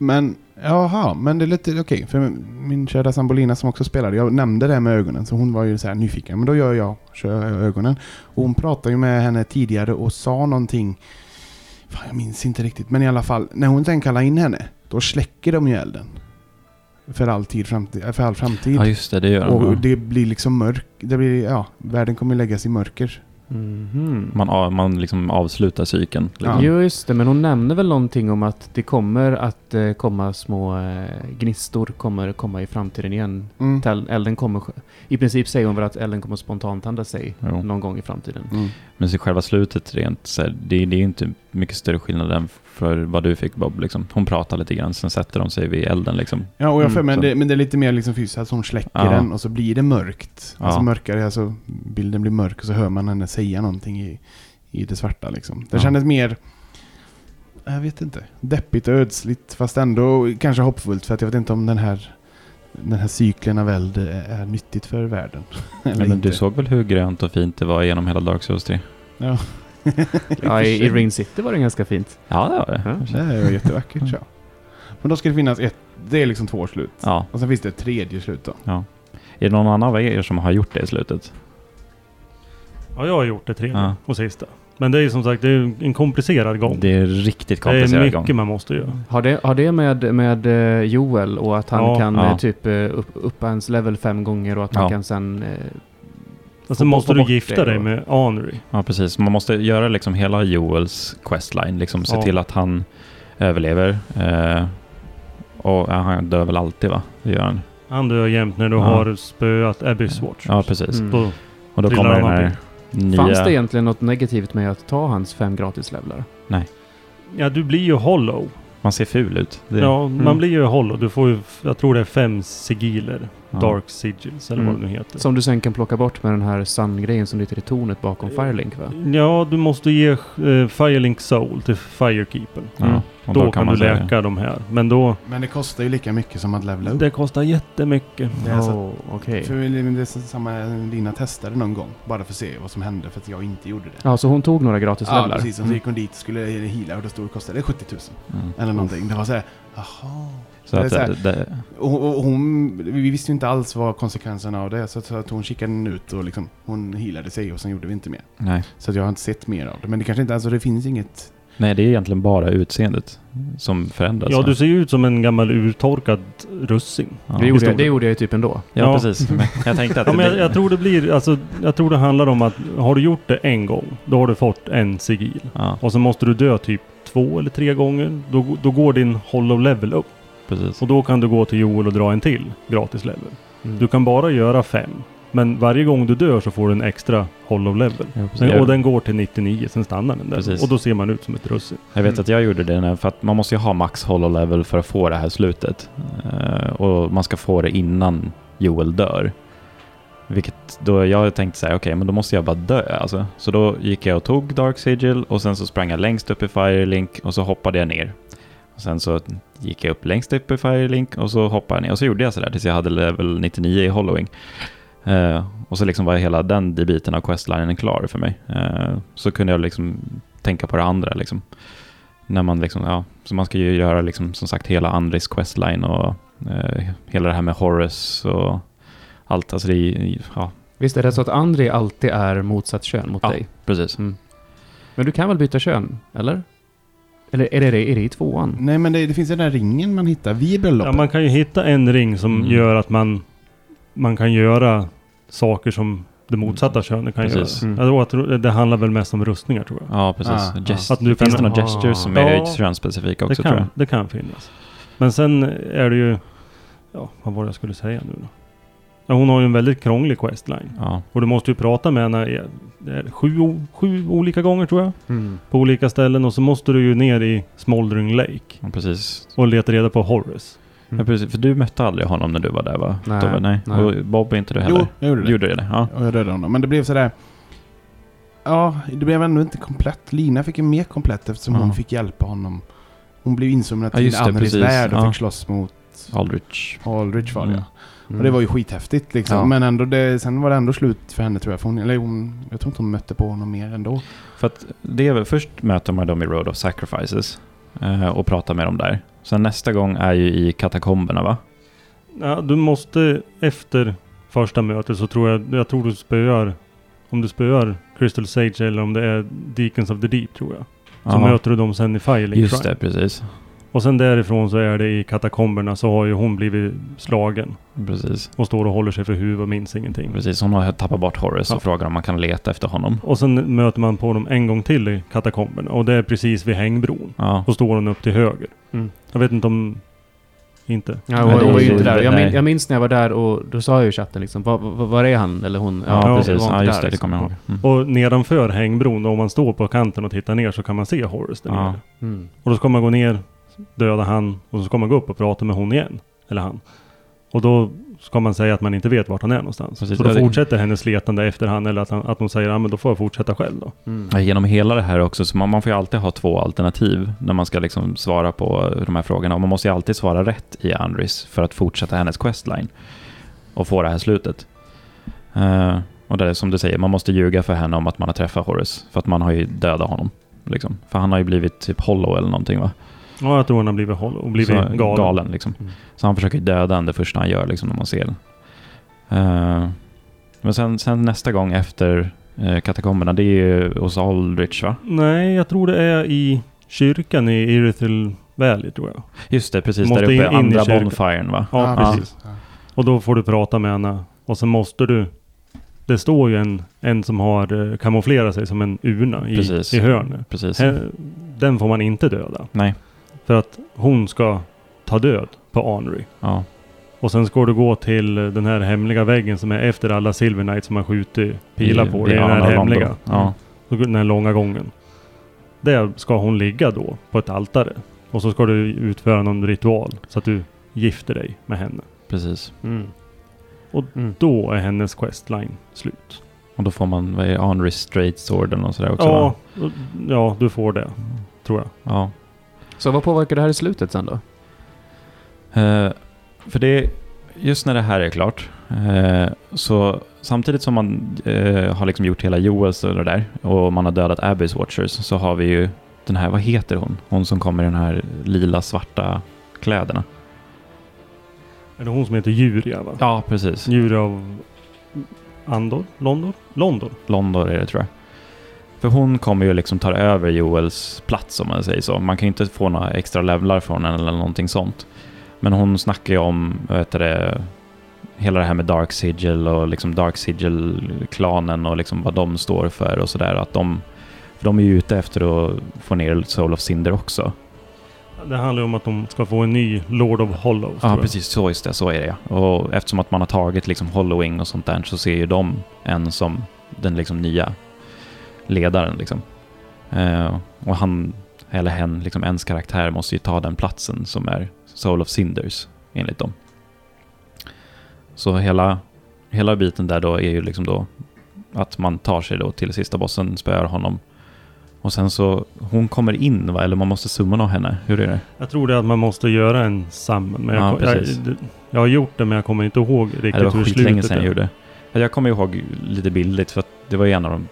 Men, jaha, men det är lite okej. för min kära Sambolina som också spelade, jag nämnde det med ögonen. Så hon var ju så här nyfiken. Men då gör jag, kör jag ögonen. Och hon pratade ju med henne tidigare och sa någonting. Fan, jag minns inte riktigt. Men i alla fall, när hon sen kallar in henne, då släcker de ju elden. För all, tid, framtid, för all framtid. Ja, just det. Det gör och de. det blir liksom mörk. Det blir, ja, världen kommer läggas i mörker. Mhm. Man, av- man liksom avslutar cykeln. Ja. Liksom. Jo, just det. Men hon nämner väl någonting om att det kommer att eh, komma små eh, gnistor kommer komma i framtiden igen. Mm. Tel- Elden kommer... I princip säger hon väl att elden kommer spontant tända sig Jo. någon gång i framtiden. Mm. Men så själva slutet rent så här, det, det är inte mycket större skillnad än för vad du fick Bob. Liksom. Hon pratar lite grann, sen sätter de sig vid elden. Liksom. Ja, och jag Mm, för mig, så- det, men det är lite mer liksom fysiskt, att hon släcker Ja. den och så blir det mörkt. Alltså Ja. mörkare, alltså bilden blir mörk och så hör man henne säga någonting i, i det svarta liksom. Det Ja. kändes mer, jag vet inte, deppigt och ödsligt fast ändå kanske hoppfullt för att jag vet inte om den här den här cykeln av eld är, är nyttigt för världen. Eller Men inte. du såg väl hur grönt och fint det var genom hela Dark Souls 3? Ja. Ja, i, i Ring City var det ganska fint. Ja, det var det. Ja. Det är jättevackert ja. Men då ska det finnas ett, det är liksom två slut. Ja. Och sen finns det ett tredje slut då. ja. Är det någon annan av er som har gjort det i slutet? Ja, jag har gjort det tredje Ja. och sista. Men det är ju som sagt det är en komplicerad gång. Det är riktigt Det är mycket gång. man måste göra. Har det, har det med, med eh, Joel och att han Ja. kan Ja. eh, typ eh, upp, uppa ens level fem gånger och att man Ja. kan sen... Och sen måste få du gifta dig och- med Henry. Ja, precis. Man måste göra liksom hela Joels questline. Liksom se Ja. till att han överlever. Eh, och ja, han dör väl alltid va? Det gör han. Han dör jämt när du Ja. har spöat Abyss Watch. Ja, precis. Mm. Då, Och då kommer den han här nya... Fanns det egentligen något negativt med att ta hans fem gratislevlar? ja, du blir ju hollow. Man ser ful ut. Det, Ja, Mm. man blir ju hollow. Du får ju, f- jag tror det är fem sigiler. ja. Dark sigils eller vad Mm. det nu heter. Som du sen kan plocka bort med den här sun-grejen som sitter i tornet bakom Firelink va? Ja, du måste ge uh, Firelink Soul till Firekeeper. Ja, Mm. Och Då, kan, man du säga- läka de här. Men då, Men det kostar ju lika mycket som att levla upp. det kostar jättemycket. Det är Oh. För det är samma Lina testade någon gång. Bara för att se vad som hände för att jag inte gjorde det. Ja, så hon tog några Ja, gratislevlar? precis. Och så Mm. gick hon dit och skulle heala och det stod kostade det 70 000. Mm. Eller någonting. Det var så här, jaha. Så att så här- det, det, Och, hon, vi visste ju inte alls vad konsekvenserna av det. Så, att- så att hon skickade den ut och liksom, hon healade sig och sen gjorde vi inte mer. nej. Så att jag har inte sett mer av det. Men det kanske inte, alltså det finns inget... nej, det är egentligen bara utseendet som förändras. Ja, du ser ju ut som en gammal urtorkad russin. ja. Det, gjorde jag, det gjorde jag ju typ ändå. Ja, Ja. precis. Jag tänkte att Ja, det men jag, jag tror det blir, alltså, jag tror det handlar om att har du gjort det en gång, då har du fått en sigil. Ja, Och så måste du dö typ två eller tre gånger. Då, då går din hollow level upp. precis. Och då kan du gå till Joel och dra en till gratis level. Mm. Du kan bara göra fem. Men varje gång du dör så får du en extra hollow level. Ja, och den går till 99, sen stannar den där. Precis. Och då ser man ut som ett russin. Jag vet att jag gjorde det när- för att man måste ju ha max hollow level för att få det här slutet. Eh, och man ska få det innan Joel dör. Vilket då jag tänkte säga, okej men då måste jag bara dö alltså. Så då gick jag och tog Dark Sigil och sen så sprang jag längst upp i Firelink och så hoppade jag ner. Och sen så gick jag upp längst upp i Firelink och så hoppade jag ner. Och så gjorde jag sådär tills jag hade level 99 i Hollowing. Eh, och så liksom var hela den biten av questlinen klar för mig. Eh, så kunde jag liksom tänka på det andra liksom. När man liksom, ja, så man ska ju göra liksom som sagt hela Andris questline och eh, hela det här med Horus och allt. Alltså det är, ja, Visst är det så att André alltid är motsatt kön mot Ja. dig? precis. Mm. Men du kan väl byta kön? Eller? Eller är det, är det i tvåan? Nej men det, det finns ju den där ringen man hittar vid bröllopet. Ja, man kan ju hitta en ring som Mm. gör att man, man kan göra saker som det motsatta könet kan Precis. göra. Mm. Jag tror att det handlar väl mest om rustningar tror jag. Ja, precis. Ah, Gest- Att du Finns kan- det några Ah. gestures som Ja. är könsspecifika Det också tror jag? kan, det kan finnas. Men sen är det ju, ja vad var det jag skulle säga nu då? Ja, hon har ju en väldigt krånglig questline. Ja, Och du måste ju prata med henne i, det är sju, sju olika gånger tror jag. Mm. På olika ställen och så måste du ju ner i Smoldering Lake. ja, precis. Och leta reda på Horus. Ja, precis. För du mötte aldrig honom när du var där va? Nej, Tobbe? nej. nej. Och Bob inte du heller? Jo, jag gjorde det. Gjorde du det? Ja. Och jag räddade honom. Men det blev sådär... Ja, det blev ändå inte komplett. Lina fick ju mer komplett eftersom Ja. hon fick hjälpa honom. Hon blev insomnad Ja, till Anneris precis. värld och Ja. fick slåss mot Aldrich. Aldrich var det Mm. ja. Och det var ju skithäftigt liksom. Ja. Men ändå det, sen var det ändå slut för henne tror jag. För hon, eller hon, jag tror inte hon mötte på honom mer ändå. För att det är väl, först möter man dem i Road of Sacrifices eh, och pratar med dem där. Sen nästa gång är ju i katakomberna va? Ja, du måste efter första mötet så tror jag, jag tror du spöar, om du spöar Crystal Sage eller om det är Deacons of the Deep tror jag. Så Ja, möter du dem sen i Firelink Just Shrine. det, precis. Och sen därifrån så är det i katakomberna så har ju hon blivit slagen. Precis. Och står och håller sig för huvudet och minns ingenting. Precis, hon har tappat bort Horace Ja. och frågar om man kan leta efter honom. Och sen möter man på dem en gång till i katakomberna. Och det är precis vid hängbron. Ja, Och står hon upp till höger. Mm. Jag vet inte om... Inte. Ja, hon, hon var ju inte där. Jag, min, jag minns när jag var där och då sa jag ju i chatten liksom, var, var, var är han eller hon? ja, Ja, precis. Ja, just där, det, det kommer jag ihåg. liksom. Mm. Och nedanför hängbron, då, om man står på kanten och tittar ner så kan man se Horace där Ja. nere. Mm. Och då ska man gå ner, döda han och så ska man gå upp och prata med hon igen. Eller han. Och då ska man säga att man inte vet vart han är någonstans. Precis, så då det- fortsätter hennes letande efter han eller att, han, att hon säger ja men då får jag fortsätta själv då. Mm. Ja, Genom hela det här också, så man, man får ju alltid ha två alternativ när man ska liksom svara på de här frågorna. Och man måste ju alltid svara rätt i Andris för att fortsätta hennes questline och få det här slutet. Eh, och det är som du säger, man måste ljuga för henne om att man har träffat Horace, för att man har ju dödat honom. Liksom. För han har ju blivit typ hollow eller någonting va? Ja, jag tror han har blivit, håll- och blivit Så, galen. galen liksom. Mm. Så han försöker döda henne det första han gör liksom när man ser den. Eh, men sen, sen nästa gång efter uh, katakomberna, det är ju hos Aldrich va? Nej, jag tror det är i kyrkan i Irithel Valley tror jag. Just det, precis Måste där uppe, in- andra bonfiren va? Ja, Ja, precis. Ja. Och då får du prata med henne. Och sen måste du... Det står ju en, en som har eh, kamouflerat sig som en urna Precis. i, i hörnet. Precis. Den får man inte döda. Nej, För att hon ska ta död på Henry. ja, Och sen ska du gå till den här hemliga väggen som är efter alla Silver Knights som har skjutit pilar på. Det är den här hemliga. Ja, Den här långa gången. Där ska hon ligga då på ett altare. Och så ska du utföra någon ritual så att du gifter dig med henne. precis. Mm. Och Mm. Då är hennes questline slut. Och då får man, vad är det, Henry Straight Sword eller något sådär också Ja, va? ja, du får det. Tror jag. Ja. Så vad påverkar det här i slutet sen då? Eh, för det, just när det här är klart, eh, så samtidigt som man eh, har liksom gjort hela Joels och det där, och man har dödat Abbys Watchers, så har vi ju den här, vad heter hon? Hon som kommer i den här lila svarta kläderna. Är det hon som heter Juria va? Ja, precis. Juria av Andor? London? London? London är det tror jag. För hon kommer ju liksom ta över Joels plats om man säger så. Man kan ju inte få några extra levlar från henne eller någonting sånt. Men hon snackar ju om, heter det, hela det här med Dark Sigil och liksom Dark Sigil-klanen och liksom vad de står för och sådär. Att de, för de är ju ute efter att få ner Soul of Cinder också. Det handlar ju om att de ska få en ny Lord of Hollows. Ja, precis. Så just det. Så är det ja. Och eftersom att man har tagit liksom Hollowing och sånt där så ser ju de en som den liksom nya ledaren liksom. Eh, och han, eller hen, liksom ens karaktär måste ju ta den platsen som är Soul of Cinders enligt dem. Så hela, hela biten där då är ju liksom då att man tar sig då till sista bossen, spöar honom. Och sen så, hon kommer in va? Eller man måste summona henne. Hur är det? Jag tror det är att man måste göra en summon. Men jag, Ja, jag, det- jag har gjort det men jag kommer inte ihåg riktigt Ja, det var hur skitlänge slutet sedan jag är. gjorde. Ja, Jag kommer ihåg lite bildligt för att det var ju en av de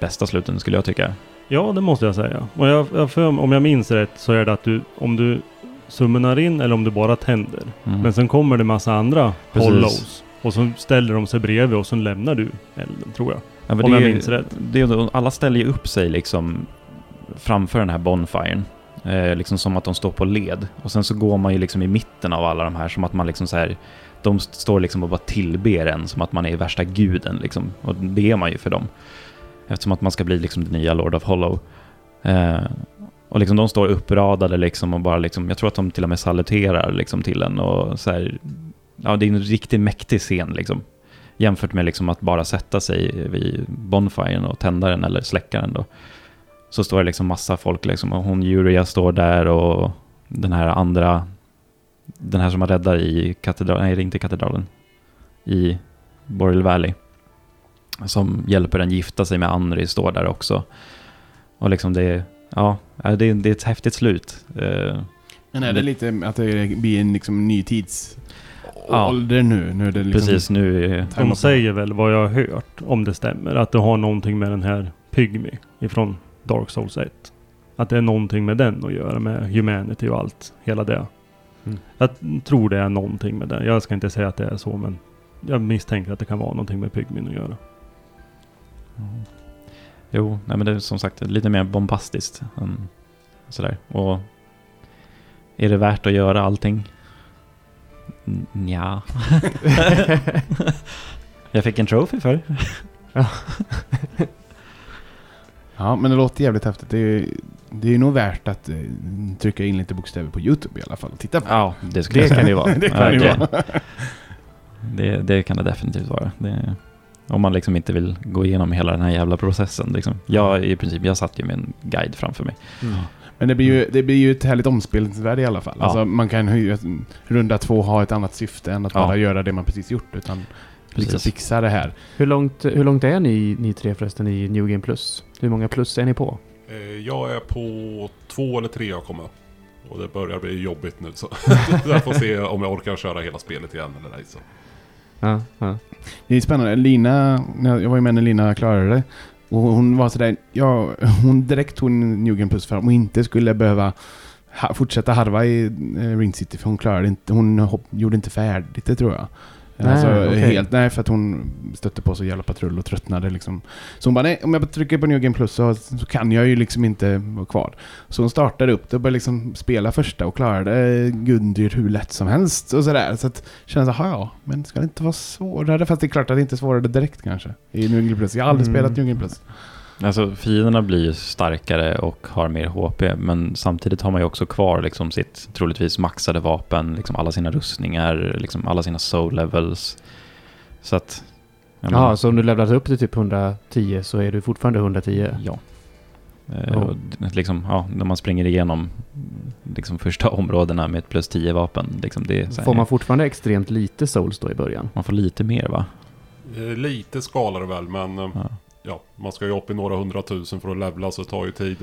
bästa sluten skulle jag tycka. Ja, det måste jag säga. Och jag, jag för, om jag minns rätt så är det att du, om du summonar in eller om du bara tänder. Mm. Men sen kommer det massa andra Precis. hollows. Och så ställer de sig bredvid och så lämnar du elden, tror jag. Ja, Om jag är minns rätt. Är, alla ställer ju upp sig liksom framför den här bonfiren. Eh, liksom som att de står på led. Och sen så går man ju liksom i mitten av alla de här som att man liksom så här... De st- står liksom och bara tillber en som att man är värsta guden liksom. Och det är man ju för dem. Eftersom att man ska bli liksom den nya Lord of Hollow. Eh, och liksom de står uppradade liksom och bara liksom... Jag tror att de till och med saluterar liksom till en och så här... Ja, det är en riktigt mäktig scen liksom. Jämfört med liksom att bara sätta sig vid bonfiren och tända den eller släcka den då. Så står det liksom massa folk liksom och hon Julia står där och den här andra, den här som man räddar i katedralen, nej inte katedralen, i Boreal Valley. Som hjälper en gifta sig med Andri står där också. Och liksom det är, ja, det är, det är ett häftigt slut. Eh, Men är det lite att det blir en liksom ny tids... Ja. ålder nu? nu är det liksom, Precis, nu är De säger väl vad jag har hört, om det stämmer, att det har någonting med den här Pygmy ifrån Dark Souls 1. Att det är någonting med den att göra, med Humanity och allt, hela det. Mm. Jag tror det är någonting med det. Jag ska inte säga att det är så, men jag misstänker att det kan vara någonting med Pygmyn att göra. Jo, nej men det är som sagt lite mer bombastiskt. än sådär. Och är det värt att göra allting? N- Ja. Jag fick en trophy för. Ja, men det låter jävligt häftigt. Det är, det är nog värt att eh, trycka in lite bokstäver på YouTube i alla fall och titta på. Ja, det Det kan det vara. det kan ju vara. Det, det kan det definitivt vara. Det, om man liksom inte vill gå igenom hela den här jävla processen. Liksom. Jag i princip, jag satt ju med en guide framför mig. Mm. Men det blir, ju, det blir ju ett härligt omspelningsvärde i alla fall. Ja. Alltså, man kan ju runda två ha ett annat syfte än att Ja. bara göra det man precis gjort. Utan liksom Precis. fixa det här. Hur, långt, hur långt är ni, ni tre förresten i New Game Plus? Hur många plus är ni på? Eh, Jag är på två eller tre jag kommer. Och det börjar bli jobbigt nu så. jag får se om jag orkar köra hela spelet igen eller nej. Så. Ja, ja. Det är spännande. Lina, jag var ju med när Lina klarade det. Och hon var sådär, ja, hon direkt tog Newgen Plus för att hon inte skulle behöva ha, fortsätta harva i eh, Ring City för hon klarade inte, hon hopp, gjorde inte färdigt det tror jag. Nej, alltså, okej. helt, nej, för att hon stötte på så jävla patrull och tröttnade liksom. Så hon bara, nej, om jag trycker på New Game Plus så, så kan jag ju liksom inte vara kvar. Så hon startade upp det och började liksom spela första och klarade Gundyr hur lätt som helst och sådär. Så att kände jag, ja, men ska det inte vara svårare? Fast det är klart att det inte är svårare direkt kanske. I New Game Plus. Jag har aldrig Mm. spelat New Game Plus. Alltså fienderna blir ju starkare och har mer HP, men samtidigt har man ju också kvar liksom sitt troligtvis maxade vapen, liksom alla sina rustningar, liksom alla sina soul levels. Så att... menar- så om du levlat upp till typ 110 så är du fortfarande 110? Ja. Eh, Ja. och liksom, ja, när man springer igenom liksom, första områdena med ett plus 10 vapen, liksom, det är så här, Får man fortfarande extremt lite souls då i början? man får lite mer va? Eh, Lite skalar väl men eh, Ja. Ja, man ska ju upp i några hundratusen för att levla så det tar ju tid.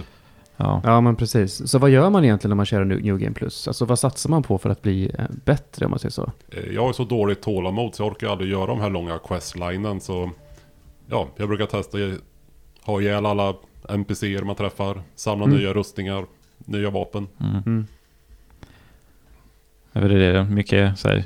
Ja. Ja, men precis. Så vad gör man egentligen när man kör New Game Plus? Alltså vad satsar man på för att bli eh, bättre om man säger så? Eh, Jag har så dåligt tålamod så jag orkar aldrig göra de här långa questlinen så... Ja, jag brukar testa ha ihjäl alla NPCer man träffar, samla Mm. nya rustningar, nya vapen. Mm. Mm. Jag vet det, mycket så här,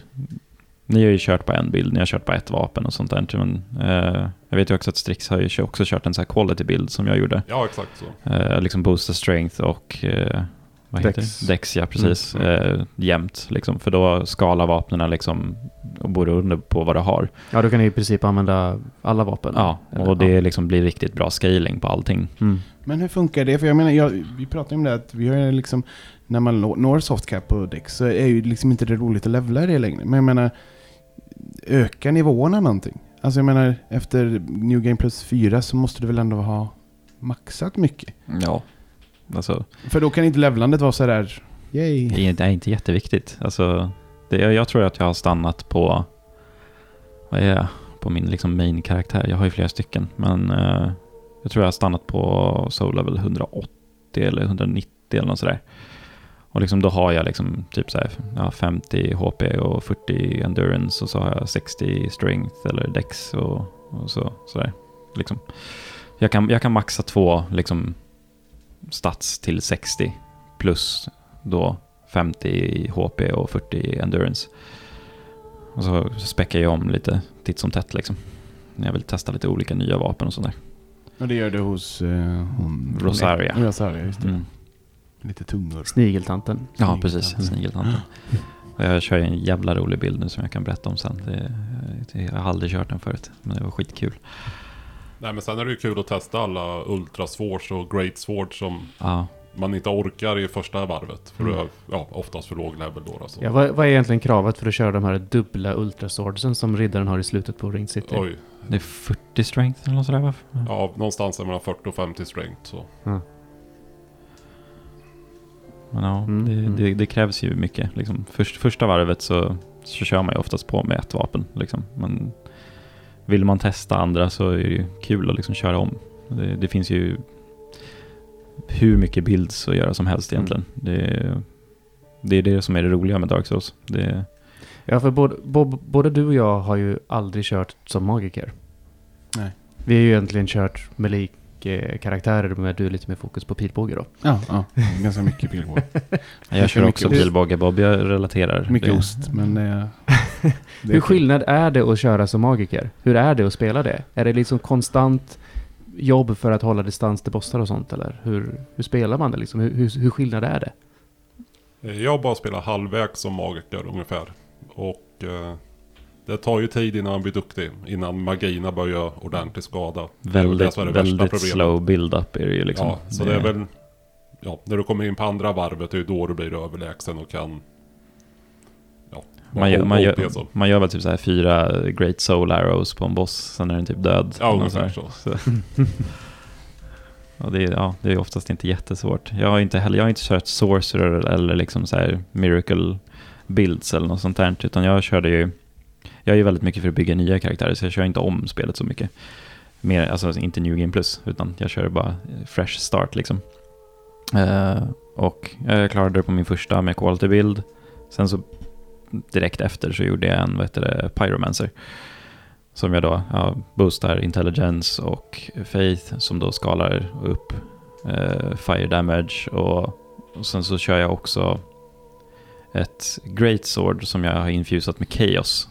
ni har ju kört på en bild, ni har kört på ett vapen och sånt där. Men, eh, jag vet ju också att Strix har ju också kört en så här quality-bild som jag gjorde. Ja, exakt så. Eh, liksom boosta strength och eh, vad heter Dex. det? Dex, ja precis. Mm. Eh, jämnt liksom. För då skalar vapnen liksom och beroende på vad du har. Ja, då kan ni i princip använda alla vapen. Ja, Eller- och det liksom blir riktigt bra scaling på allting. Mm. Men hur funkar det? För jag menar, jag, vi pratade om det att vi har ju liksom, när man nå- når softcap på Dex så är ju liksom inte det roligt att levla det längre. Men jag menar, ökar nivåerna någonting? Alltså jag menar, efter New Game Plus 4 så måste du väl ändå ha maxat mycket? Ja. Alltså, För då kan inte levlandet vara sådär, yay. det är, det är inte jätteviktigt. Alltså, det, jag, jag tror att jag har stannat på, vad är jag, på min liksom main-karaktär. Jag har ju flera stycken, men eh, jag tror jag har stannat på soul level 180 eller 190 eller något sådär. Och liksom då har jag liksom typ så här, ja, 50 HP och 40 endurance och så har jag 60 strength eller dex och, och så, sådär. Liksom. Jag, kan, jag kan maxa två liksom stats till 60 plus då 50 i HP och 40 i endurance. Och så späckar jag om lite titt som tätt liksom. Jag vill testa lite olika nya vapen och sådär. Och det gör du hos eh, hon... Rosaria. Rosaria, just det. Mm. Lite tungor. Snigeltanten. Ja, precis. Snigeltanten. Jag kör ju en jävla rolig bild nu som jag kan berätta om sen. Det, jag har aldrig kört den förut, men det var skitkul. Nej men sen är det ju kul att testa alla Ultra Swords och Great Swords som Ja, man inte orkar i första varvet. För Mm. du är ja, oftast för låg level då. Alltså. Ja, vad, vad är egentligen kravet för att köra de här dubbla ultraswordsen som riddaren har i slutet på Ring City? Oj. det är 40 strength eller något sådär va? Ja, någonstans mellan 40 och 50 strength så. Men ja, Mm, det, mm. Det, det krävs ju mycket. Liksom. Först, första varvet så, så kör man ju oftast på med ett vapen. Liksom. Men vill man testa andra så är det ju kul att liksom köra om. Det, det finns ju hur mycket builds att göra som helst Mm. egentligen. Det, det är det som är det roliga med Dark Souls. Det, Ja, för både, både du och jag har ju aldrig kört som magiker. Nej. Vi har ju egentligen kört med lik-karaktärer, men du är lite mer fokus på pilbåge då. Ja, ja. Ganska mycket pilbåge. jag kör mycket också ost. pilbåge Bob, jag relaterar. Mycket det, ost, men det, det är Hur skillnad är det att köra som magiker? Hur är det att spela det? Är det liksom konstant jobb för att hålla distans till bossar och sånt, eller? Hur, hur spelar man det liksom? Hur, hur, hur skillnad är det? Eh, Jag bara spelar halvvägs som magiker ungefär. Och eh, det tar ju tid innan man blir duktig. Innan magierna börjar ordentlig skada. Det det Väldigt, det väldigt slow build-up är det ju liksom. Ja, så det är väl... Ja, när du kommer in på andra varvet, det är ju då du blir överlägsen och kan... Ja, Man gör, man, gör, så. man gör väl typ så här fyra Great Soul Arrows på en boss, sen är den typ död. Ja, ungefär så. där. Och det, är, ja, det är oftast inte jättesvårt. Jag har inte heller, jag har inte kört Sorcerer eller liksom så här Miracle Builds eller något sånt där, utan jag körde ju... Jag är ju väldigt mycket för att bygga nya karaktärer, så jag kör inte om spelet så mycket. Mer, alltså inte New Game Plus, utan jag kör bara fresh start liksom. Uh, och jag klarade det på min första med quality build. Sen så direkt efter så gjorde jag en, vad heter det, Pyromancer. Som jag då ja, boostar intelligence och faith som då skalar upp uh, fire damage och, och sen så kör jag också ett great sword som jag har infusat med chaos.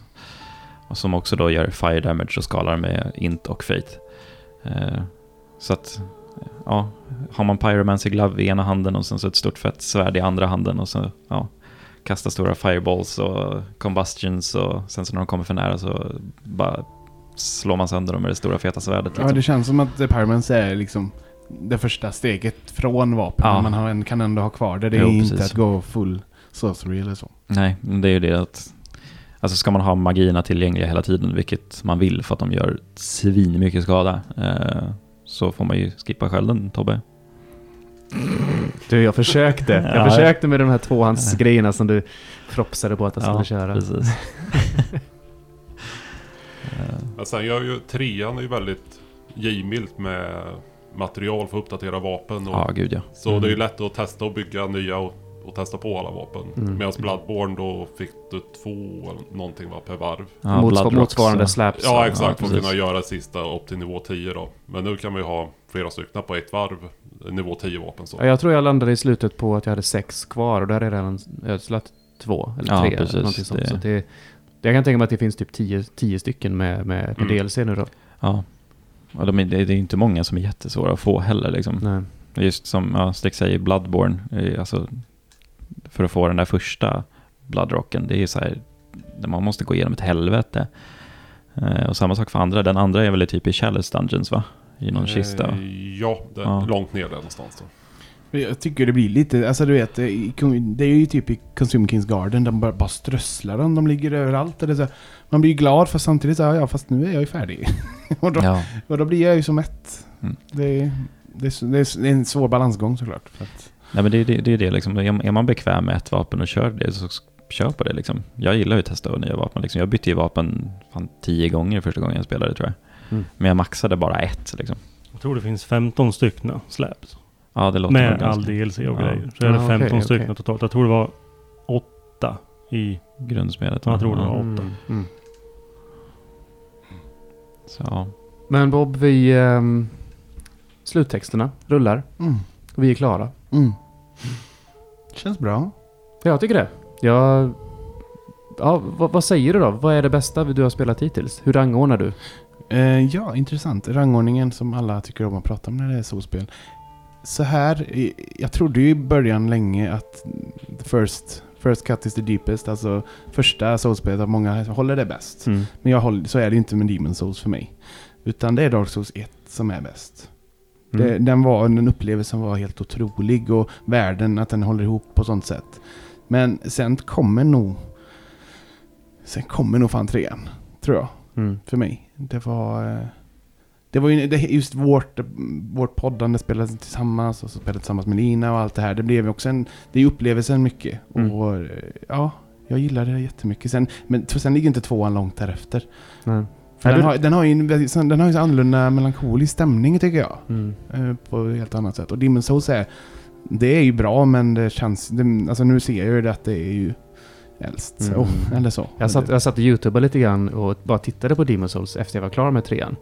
Och som också då gör fire damage och skalar med int och faith. Eh, så att, ja, har man pyromancer glove i ena handen och sen så ett stort fett svärd i andra handen och så, ja, kasta stora fireballs och combustions och sen så när de kommer för nära så bara slår man sönder dem med det stora feta svärdet. Ja, Liksom. det känns som att The Pyromans är liksom det första steget från vapen. Ja. Man har kan ändå ha kvar det. Det är Jo, inte precis. att gå full sorcery eller så. Nej, men det är ju det att Alltså ska man ha magierna tillgängliga hela tiden, vilket man vill för att de gör svin mycket skada, eh, så får man ju skippa skölden, Tobbe. Du, jag försökte. Jag Ja. försökte med de här tvåhandsgrejerna som du propsade på att jag skulle Ja, köra. Precis. Men sen gör ju trean är ju väldigt givmilt med material för att uppdatera vapen. Och, Ja, gud ja. Så det är ju lätt att testa och bygga nya och, och testa på alla vapen. Mm. Medan Bloodborne då fick du två eller någonting va, per varv. ja Motsvar- motsvarande och- slaps. Ja exakt, för att kunna göra sista upp till nivå 10 då. Men nu kan man ju ha flera stycken på ett varv. Nivå 10 vapen så. Ja, jag tror jag landade i slutet på att jag hade sex kvar och där är redan ödslat två eller Ja, tre. eller precis. Någonting sånt. Det- Så det, det, jag kan tänka mig att det finns typ tio, tio stycken med, med, med Mm. DLC nu då. Ja. Och de är, det är ju inte många som är jättesvåra att få heller liksom. Nej. Just som ja, Stick säger, Bloodborne, eh, alltså för att få den där första Bloodrocken, det är ju så här, man måste gå igenom ett helvete. Eh, och samma sak för andra, den andra är väl typ i Chalice Dungeons va? I någon kista. Eh, Ja, det, Ja. långt ner där någonstans då. Men Jag tycker det blir lite, alltså du vet, i- det är ju typ i Consumer Kings Garden, de bara, bara strösslar dem, de ligger överallt. Är så, man blir ju glad för samtidigt så ja fast nu är jag ju färdig. och, då, Ja, och då blir jag ju så mätt. Mm. Det, är, det, är, så- det är en svår balansgång såklart. För att, Nej, men det, är det, det är det liksom. Är man bekväm med ett vapen och kör det så kör på det liksom. Jag gillar ju att testa nya vapen liksom. Jag bytte ju vapen fan tio gånger första gången jag spelade tror jag. Mm. Men jag maxade bara ett liksom. Jag tror det finns 15 stycken släps. Ja, det låter Med ganska- all DLC och Ja. grejer. Så är det Ah, 15 okej, stycken okej. totalt. Jag tror det var åtta i... Grundspelet. Jag tror det var. Mm. Mm. Så, ja. Men Bob, vi... ehm, sluttexterna rullar. mm. Vi är klara. Mm. Känns bra. Ja, jag tycker det. Jag... Ja, vad, vad säger du då? Vad är det bästa du har spelat hittills? Hur rangordnar du? Eh, ja, intressant. Rangordningen som alla tycker om att prata om när det är solspel. Så här, jag trodde ju i början länge att the first, first cut is the deepest. Alltså första solspelet, att många håller det bäst. Mm. Men jag håller, så är det inte med Demon Souls för mig. Utan det är Dark Souls 1 som är bäst. Mm. Det, den, var, den upplevelsen var helt otrolig och världen, att den håller ihop på sånt sätt. Men sen kommer nog... Sen kommer nog fan trean, tror jag, Mm. för mig. Det var... eh, Det var ju det, just vårt, vårt poddande, spelade tillsammans och så spelade tillsammans med Lina och allt det här. Det blev ju också en... Det är upplevelsen mycket. Mm. Och eh, ja, jag gillade det jättemycket. Sen, men sen ligger inte tvåan långt därefter. Nej. För den, har, den har ju en, den har ju så annorlunda melankolisk stämning tycker jag. Mm. Eh, På ett helt annat sätt. Och Demon's Souls är... Det är ju bra men det känns... Det, alltså nu ser jag ju det att det är ju äldst. Mm. Oh, eller så. Jag satt, jag satt och youtubade lite grann och bara tittade på Demon's Souls efter jag var klar med trean.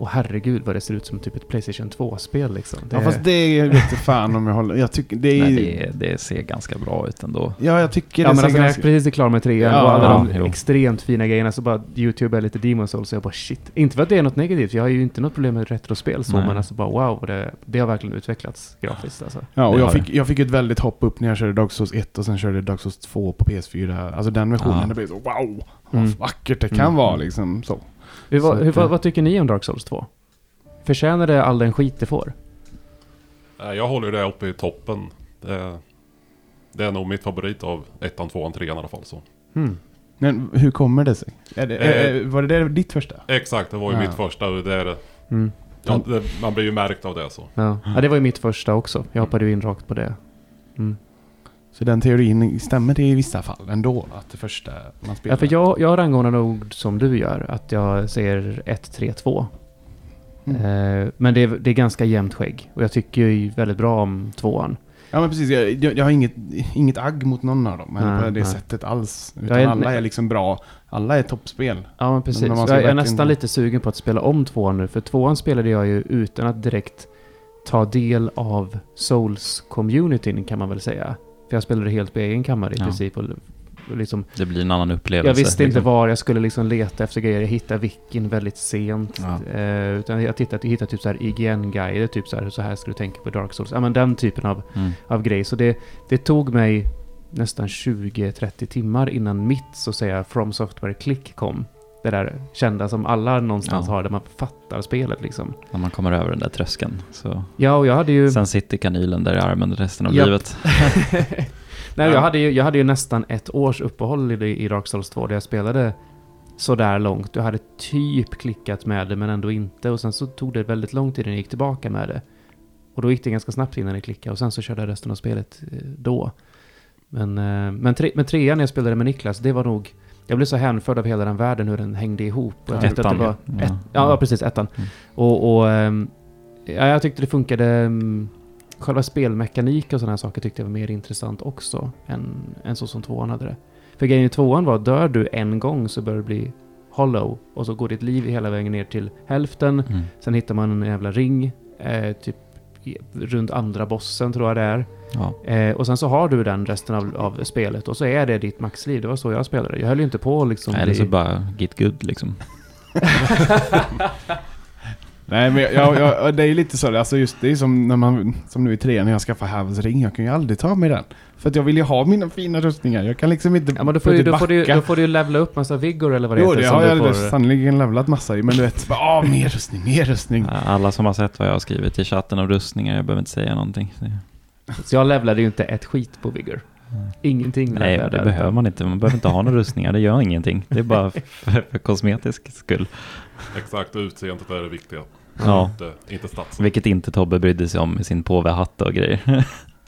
Och herregud vad det ser ut som typ ett Playstation 2-spel liksom. Det, Ja fast det vet fan om jag håller... Jag tycker det är Nej, det, det ser ganska bra ut ändå. Ja jag tycker Ja det men ser alltså när jag ganska... precis är klar med trean Ja, och alla ja, de jo. extremt fina grejerna så bara youtube är lite Demon's Souls och jag bara shit. Inte för att det är något negativt, jag har ju inte något problem med retrospel så Nej. men alltså bara wow, det, det har verkligen utvecklats grafiskt alltså. Ja och jag fick, jag fick ett väldigt hopp upp när jag körde Dark Souls 1 och sen körde Dark Souls 2 på PS4. Alltså den versionen, Ja. det blev så wow! Mm. Vad vackert det kan Mm. vara liksom så. Hur, vad, Så hur, vad, eh, vad tycker ni om Dark Souls 2? Förtjänar det all den skit det får? Nej, Jag håller det uppe i toppen. Det, det är nog mitt favorit av ettan, tvåan, trean i alla fall. Så. Hmm. Men hur kommer det sig? Är det, Eh, är, var det där ditt första? Exakt, det var ju Ja. mitt första det är. Mm. Ja, det, man blir ju märkt av det så. Ja. ja, det var ju mitt första också. Jag hoppade ju in rakt på det. Mm. Så den teorin stämmer det i vissa fall ändå? Att det första man spelar? Ja, för jag, jag rangordnar nog som du gör, att jag ser 1, 3, 2. Mm. Eh, men det är, det är ganska jämnt skägg. Och jag tycker ju väldigt bra om tvåan. Ja men precis, jag, jag, jag har inget, inget agg mot någon av dem. Nej, på det nej. sättet alls. Utan är- alla är liksom bra. Alla är toppspel. Ja, men precis. Men jag är verkligen- nästan lite sugen på att spela om tvåan nu. För tvåan spelade jag ju utan att direkt ta del av Souls-communityn kan man väl säga. För jag spelade helt på egen kammare i Ja. princip. Och, och liksom, Det blir en annan upplevelse. jag visste inte liksom. var jag skulle liksom leta efter grejer. Jag hittade wikin väldigt sent. Ja. Eh, utan jag tittade, jag hittade typ så här IGN-guider, typ så här, så här ska du tänka på Dark Souls. Ja men den typen av, Mm. av grej. Så det, det tog mig nästan 20-30 timmar innan mitt, så att säga, From Software-klick kom. Det där kända som alla någonstans Ja. har, där man fattar spelet liksom. När man kommer över den där tröskeln. Så. Ja, och jag hade ju... Sen sitter kanylen där i armen resten av Japp. livet. Nej, jag hade, ju, jag hade ju nästan ett års uppehåll i, i Dark Souls 2 där jag spelade sådär långt. Jag hade typ klickat med det men ändå inte. Och sen så tog det väldigt lång tid innan jag gick tillbaka med det. Och då gick det ganska snabbt innan jag klickade och sen så körde jag resten av spelet eh, då. Men, eh, men, tre, men trean när jag spelade med Niklas, det var nog... Jag blev så hänförd av hela den världen, hur den hängde ihop. Och jag Ja, tyckte att det ettan, var... ja. Ett, ja, precis. Ettan. Mm. Och, och ehm, ja, jag tyckte det funkade... mm, Själva spelmekanik och sådana här saker tyckte jag var mer intressant också än, än så som tvåan hade det. För grejen i tvåan var, dör du en gång så börjar du bli hollow och så går ditt liv hela vägen ner till hälften. Mm. Sen hittar man en jävla ring, eh, typ runt andra bossen tror jag det är. Ja. Eh, och sen så har du den resten av, av spelet och så är det ditt maxliv. Det var så jag spelade. Jag höll ju inte på liksom... Eller så bara get good liksom. Nej men jag, jag, jag, det är ju lite så, alltså just det är som när man, som nu i trean när jag skaffar Havs ring, jag kan ju aldrig ta mig den. För att jag vill ju ha mina fina rustningar, jag kan liksom inte Ja men då får, du, då, får du, då får du levla upp massa vigor eller vad det Jo heter. det som har jag får- sannoliken levlat massa i, men du vet, bara, ah, mer rustning, mer rustning. Alla som har sett vad jag har skrivit i chatten om rustningar, jag behöver inte säga någonting. Så jag levlade ju inte ett skit på vigor. Ingenting Nej, det jag. behöver man inte. Man behöver inte ha några rustningar, det gör ingenting. Det är bara för, för kosmetisk skull. Exakt, utseendet är det viktiga. Ja. Inte, inte statsen. Vilket inte Tobbe brydde sig om med sin påvehatt och grejer.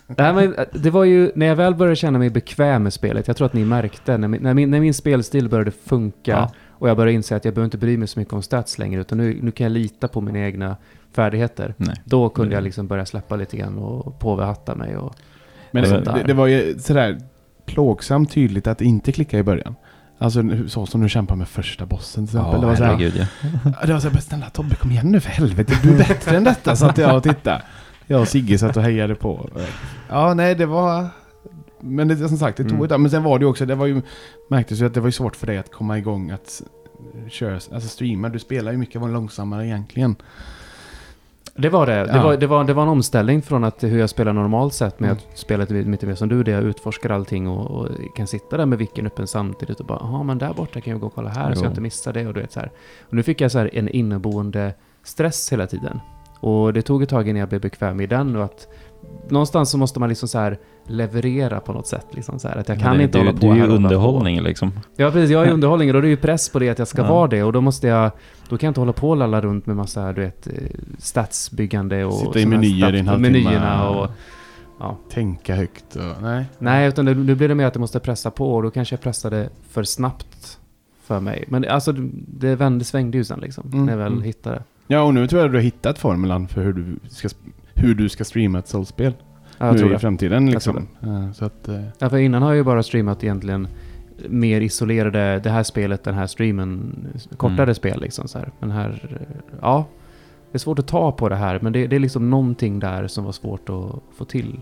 Nej, men det var ju när jag väl började känna mig bekväm med spelet, jag tror att ni märkte, när min, när min, när min spelstil började funka Ja. och jag började inse att jag behöver inte bry mig så mycket om stats längre, utan nu, nu kan jag lita på mina egna färdigheter. Nej. Då kunde jag liksom börja släppa lite grann och påvehatta mig och... Men var- det, det var ju sådär plågsamt tydligt att inte klicka i början. Alltså så som du kämpar med första bossen till exempel. det var såhär, herregud ja. Ja, Det var såhär, "Men snälla Tobbe kom igen nu för helvete, du är bättre än detta, satt jag och tittade. Jag och Sigge satt och hejade på. Ja, nej det var... Men det, som sagt, det tog Mm. ett. Men sen var det ju också, det var ju... Märktes ju att det var ju svårt för dig att komma igång att köra, alltså streama. Du spelar ju mycket var långsammare egentligen. Det var det. Det, Ja. var, det, var, det var en omställning från att hur jag spelar normalt sett med Mm. att spela lite mer som du, där jag utforskar allting och, och kan sitta där med vicken öppen samtidigt och bara, jaha men där borta kan jag gå och kolla här så Jo. jag inte missar det och du vet så här. Och nu fick jag så här en inneboende stress hela tiden. Och det tog ett tag innan jag blev bekväm i den och att någonstans så måste man liksom så här leverera på något sätt. Liksom så här, att jag kan det, inte det, hålla på Det är här ju på. underhållning liksom. Ja precis, jag är underhållning och då är det ju press på det att jag ska Ja. vara det och då måste jag, då kan jag inte hålla på och lalla runt med massa, du vet, eh, statsbyggande och Sitta i här menyer i en halvtimme. och, ja. Tänka högt och... Nej. Nej, utan det, nu blir det mer att jag måste pressa på och då kanske jag pressade för snabbt för mig. Men alltså, det vände, svängde ju sen liksom, Mm, när jag väl mm. hittade. Ja, och nu tror jag du har hittat formulan för hur du ska, hur du ska streama ett soulspel. Ja, nu tror i det. framtiden liksom. Eh, Så att... eh, Ja, för innan har jag ju bara streamat egentligen mer isolerade, det här spelet, den här streamen, kortare Mm. spel liksom så här. Men här, eh, ja. Det är svårt att ta på det här, men det, det är liksom någonting där som var svårt att få till.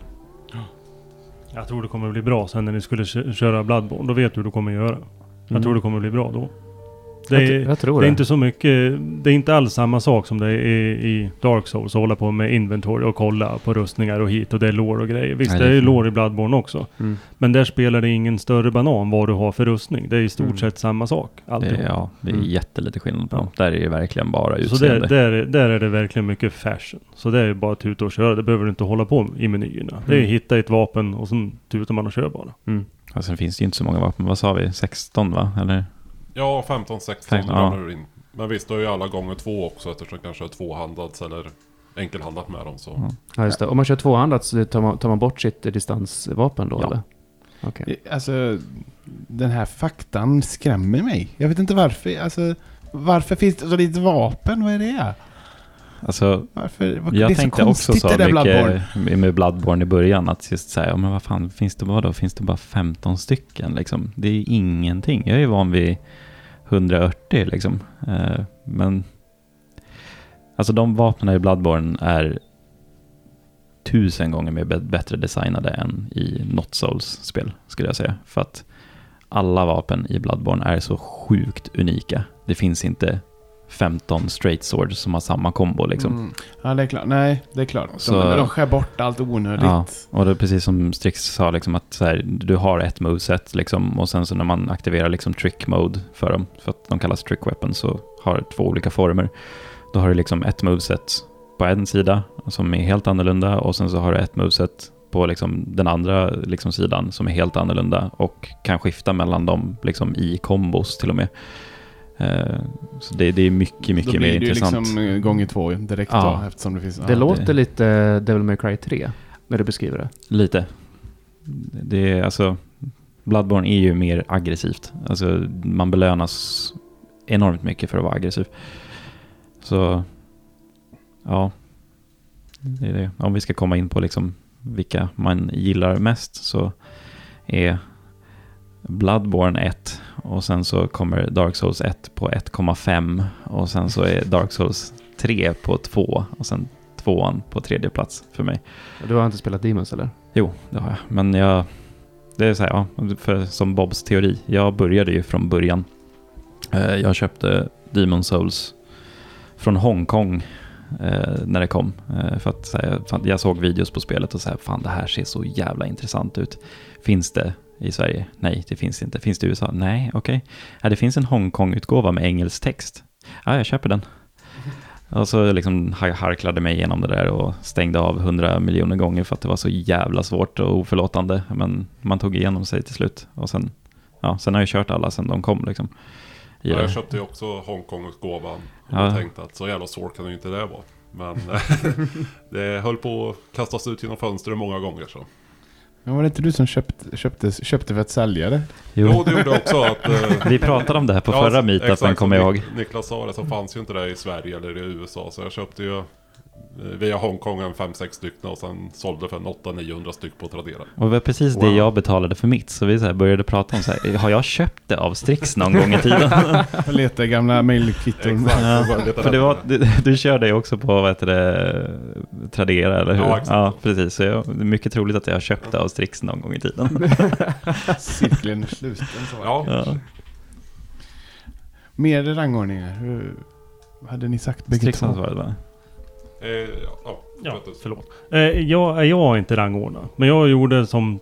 Jag tror det kommer bli bra sen när ni skulle kö- köra Bloodborne. Då vet du hur du kommer göra. Jag tror det kommer bli bra då. Det Mm. jag, är, jag tror det det. är inte så mycket, det är inte alls samma sak som det är i Dark Souls. Att hålla på med inventory och kolla på rustningar och hit och det är lore och grejer. Visst, Nej, det är ju lore i Bloodborne också. Mm. Men där spelar det ingen större banan vad du har för rustning. Det är i stort Mm. sett samma sak. Det, ja, det är Mm. jättelite skillnad på Ja. dem. Där är det verkligen bara Så utseende. där, där, där är det verkligen mycket fashion. Så det är bara att tuta och köra. Det behöver du inte hålla på med i menyerna. Det är Mm. hitta ett vapen och sen tutar man och kör bara. Mm. Och sen finns det ju inte så många vapen. Vad sa vi? 16 va? Eller? Ja, 15-16 Fem- ja. ramlar du in. Men visst, du har ju alla gånger två också eftersom det kanske är tvåhandats eller enkelhandat med dem. Så. Ja. Ja, just det. Om man kör tvåhandat så tar man, tar man bort sitt distansvapen då, Ja. eller? Okej. Alltså, den här faktan skrämmer mig. Jag vet inte varför. Alltså, varför finns det så lite vapen? Vad är det? Alltså, Varför? Vad, jag tänkte också så där Bloodborne. mycket med Bloodborne i början. Att just säga, men vad fan, finns det bara då? Finns det bara 15 stycken liksom? Det är ingenting. Jag är van vid 180 liksom. Eh, men alltså de vapnen i Bloodborne är tusen gånger mer bättre designade än i Not Souls-spel, skulle jag säga. För att alla vapen i Bloodborne är så sjukt unika. Det finns inte 15 straight swords som har samma kombo liksom. Mm. Ja, det är klart. Nej, det är klart. Så- De, de skär bort allt onödigt. Ja, och det är precis som Strix sa, liksom att här, du har ett moveset liksom, och sen så när man aktiverar liksom trick mode för dem, för att de kallas trick weapons, så har två olika former. Då har du liksom ett moveset på en sida som är helt annorlunda och sen så har du ett moveset på liksom den andra liksom sidan som är helt annorlunda och kan skifta mellan dem liksom i kombos till och med. Eh, så det, det är mycket, mycket Då mer blir det ju intressant. liksom eh, gånger två direkt Ja. då, eftersom det finns... Det ja. låter lite eh, Devil May Cry 3, när du beskriver det. Lite. Det är alltså... Bloodborne är ju mer aggressivt. Alltså man belönas enormt mycket för att vara aggressiv. Så... Ja. Det är det. Om vi ska komma in på liksom vilka man gillar mest så är Bloodborne 1 och sen så kommer Dark Souls 1 på 1,5 och sen så är Dark Souls 3 på 2 och sen tvåan på tredje plats för mig. Du har inte spelat Demons eller? Jo, det har jag. Men jag... Det är så här, ja, för, som Bobs teori. Jag började ju från början. Eh, Jag köpte Demon Souls från Hongkong eh, när det kom. Eh, för att så här, jag såg videos på spelet och så här, fan det här ser så jävla intressant ut. Finns det i Sverige? Nej, det finns inte. Finns det i USA? Nej, okej. Ja, det finns en Hongkong-utgåva med engelsk text. Ja, jag köper den. Och så liksom har- harklade mig igenom det där och stängde av hundra miljoner gånger för att det var så jävla svårt och oförlåtande. Men man tog igenom sig till slut. Och sen, ja, sen har jag kört alla sen de kom liksom. Ja, jag köpte ju också Hongkong-utgåvan. Och Ja. tänkte att så jävla svårt kan det ju inte det vara. Men det höll på att kastas ut genom fönstret många gånger så. Men var det inte du som köpte, köpte, köpte för att sälja det? Jo, det gjorde också att... eh, Vi pratade om det här på ja, förra meetupen kommer jag ihåg. Nik- Niklas sa det så fanns ju inte det i Sverige eller i USA. Så jag köpte ju via Hongkong en 5-6 stycken och sen sålde för en 800-900 styck på Tradera. Och det var precis det Wow. jag betalade för mitt, så vi så här började prata om så här, har jag köpt det av Strix någon gång i tiden? I gamla mejlkvitton. Exakt. Ja, leta för det var, du, du körde ju också på, vad heter det, Tradera eller hur? Ja, exakt. ja precis. Så jag, det är mycket troligt att jag har köpt det av Strix någon gång i tiden. Cirkeln är sluten. Så. Ja, Ja. Mer rangordningar. Hur hade ni sagt bägge Strix två? ansvaret va? Eh, ja, Ja, förlåt. Eh, jag, jag har inte rangordnat. Men jag gjorde som...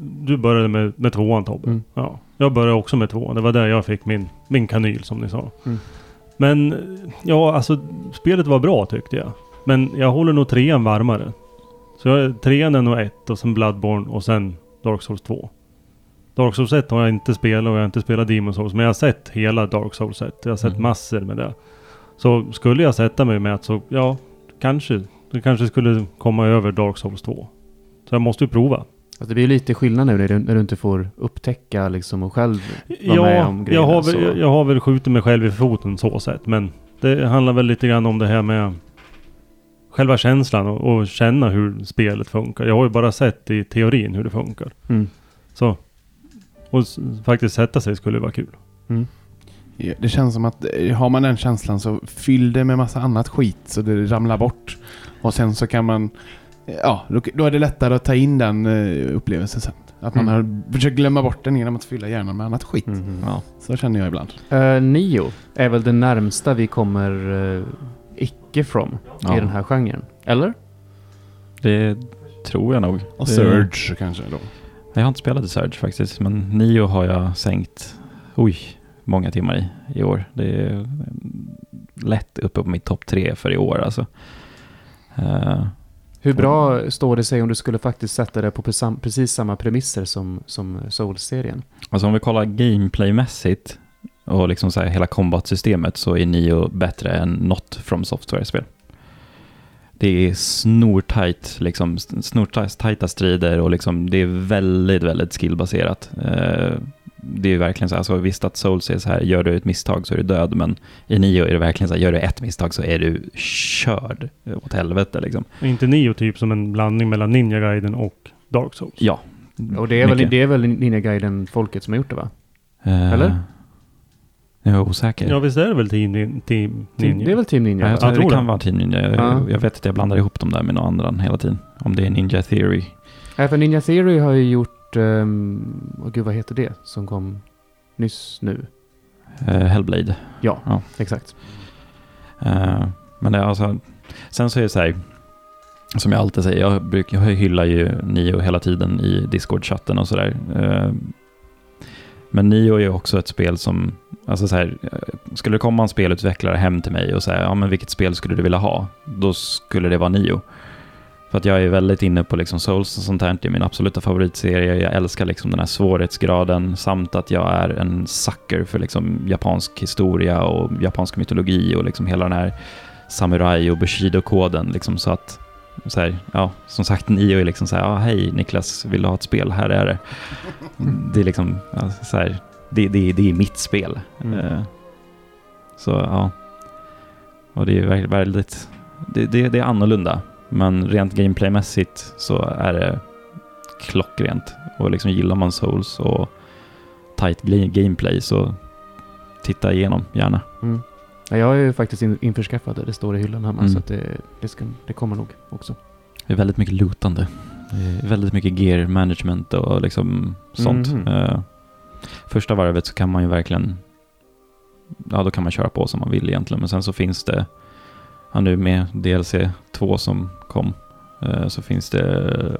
Du började med, med tvåan Tobbe. Mm. Ja. Jag började också med tvåan. Det var där jag fick min, min kanyl som ni sa. Mm. Men ja, alltså spelet var bra tyckte jag. Men jag håller nog trean varmare. Så jag, trean är nog ett och sen Bloodborne och sen Dark Souls 2. Dark Souls 1 har jag inte spelat och jag har inte spelat Demon Souls. Men jag har sett hela Dark Souls 1. Jag har sett Mm. massor med det. Så skulle jag sätta mig med att så, ja, kanske. Det kanske skulle komma över Dark Souls 2. Så jag måste ju prova. Alltså det blir ju lite skillnad nu när du, när du inte får upptäcka liksom och själv vara med Ja, om jag grejerna. har, så. väl, jag har väl skjutit mig själv i foten så sett. Men det handlar väl lite grann om det här med själva känslan och, och känna hur spelet funkar. Jag har ju bara sett i teorin hur det funkar. Mm. Så. Och faktiskt sätta sig skulle vara kul. Ja, Det känns som att eh, har man den känslan så fyll det med massa annat skit så det ramlar bort. Och sen så kan man... Ja, då, är det lättare att ta in den eh, upplevelsen sen. Att man Mm. har försökt glömma bort den genom att fylla hjärnan med annat skit. Mhm. Ja. Så känner jag ibland. Eh, Nio är väl det närmsta vi kommer uh, icke från Ja. i den här genren. Eller? Det tror jag nog. Och Det- Surge kanske då. Jag har inte spelat i Surge faktiskt, men Nio har jag sänkt, oj, många timmar i, i år. Det är eh, lätt uppe på mitt topp tre för i år alltså. Eh, Hur bra står det sig om du skulle faktiskt sätta det på precis samma premisser som, som Souls-serien? alltså om vi kollar gameplaymässigt och liksom så här hela combat-systemet så är Nio bättre än något from software-spel. Det är snortajt, liksom snortajta strider och liksom det är väldigt, väldigt skillbaserat. Eh, det är verkligen så här, alltså visst att Souls är så här, gör du ett misstag så är du död, men i Nio är det verkligen så här, gör du ett misstag så är du körd åt helvete liksom. Är inte Nio typ som en blandning mellan Ninja Gaiden och Dark Souls? Ja. Och det är, väl, det är väl Ninja Gaiden-folket som har gjort det va? Eh, eller? Jag är osäker. Ja, visst är det väl Team, team Ninja? Det är väl Team Ninja? Ja, jag tror Jag det kan det. vara Team Ninja. Jag, Ja. jag vet att jag blandar ihop dem där med några andra hela tiden. Om det är Ninja Theory. Ja, för Ninja Theory har ju gjort... Um, oh, gud, vad heter det som kom nyss nu? Eh, Hellblade. Ja, Ja. exakt. Eh, men det alltså, sen så är det så här, som jag alltid säger, jag, brukar, jag hyllar ju Nio hela tiden i Discord-chatten och sådär. Eh, men Nio är ju också ett spel som, alltså så här, skulle det komma en spelutvecklare hem till mig och säga, ja men vilket spel skulle du vilja ha? Då skulle det vara Nio. För att jag är väldigt inne på liksom Souls och sånt här, det är min absoluta favoritserie. Jag älskar liksom den här svårighetsgraden samt att jag är en sucker för liksom japansk historia och japansk mytologi och liksom hela den här samurai och bushido-koden. Liksom så att, så här, ja, som sagt, Nio är liksom så här, ja, hej Niklas, vill du ha ett spel? Här är det. Det är liksom, ja, så här, det, det, det är mitt spel. Mm. Eh, Så ja, och det är väldigt, det, det, det är annorlunda. Men rent gameplaymässigt så är det klockrent. Och liksom gillar man Souls och tight gameplay så titta igenom gärna. Mm. Ja, jag är ju faktiskt in, införskaffad det. Det står i hyllan hemma. Mm. Så det, det, ska, det kommer nog också. Det är väldigt mycket lootande. Väldigt mycket gear management och liksom sånt. Eh, första varvet så kan man ju verkligen, ja då kan man köra på som man vill egentligen. Men sen så finns det, ja nu med DLC 2 som kom, eh, så finns det,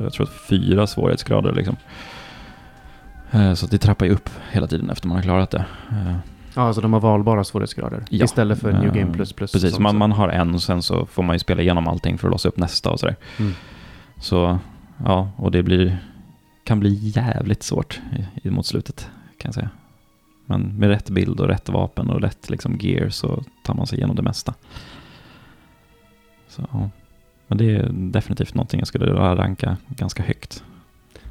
jag tror att fyra svårighetsgrader liksom. Eh, så det trappar ju upp hela tiden efter man har klarat det. Eh, Ja, alltså de har valbara svårighetsgrader. Ja. Istället för New Game Plus Plus. Precis, man, man har en och sen så får man ju spela igenom allting för att låsa upp nästa och sådär. Mm. Så ja, och det blir, kan bli jävligt svårt i, i, mot slutet kan jag säga. Men med rätt bild och rätt vapen och rätt liksom gear så tar man sig igenom det mesta. Så, ja. Men det är definitivt någonting jag skulle ranka ganska högt.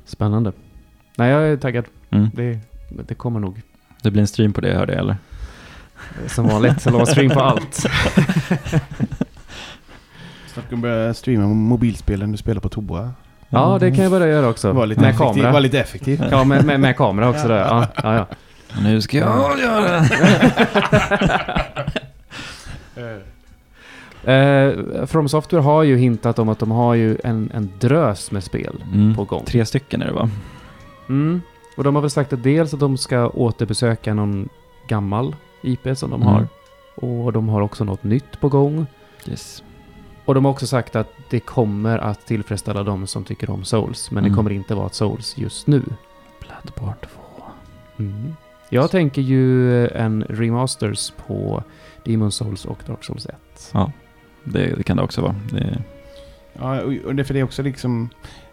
Spännande. Nej, jag är taggad. Mm. Det, det kommer nog. Det blir en stream på det hörde jag eller? Som vanligt, så stream på allt. Snart kan du börja streama mobilspelen du spelar på toa. Ja, det kan jag börja göra också. Var lite med effektiv. kamera. Var lite effektiv. Ja, med, med, med kamera också. Där. Ja, ja, ja. Nu ska jag göra Eh, From Software har ju hintat om att de har ju en, en drös med spel mm. på gång. Tre stycken är det va? Mm. Och de har väl sagt att dels att de ska återbesöka någon gammal IP som de Mm. har. Och de har också något nytt på gång. Yes. Och de har också sagt att det kommer att tillfredsställa de som tycker om Souls. Men det Mm. kommer inte vara ett Souls just nu. Bloodborne 2. Mm. Jag tänker ju en remasters på Demon Souls och Dark Souls 1. Ja, det, det kan det också vara. Det, Ja, och det för det är också liksom...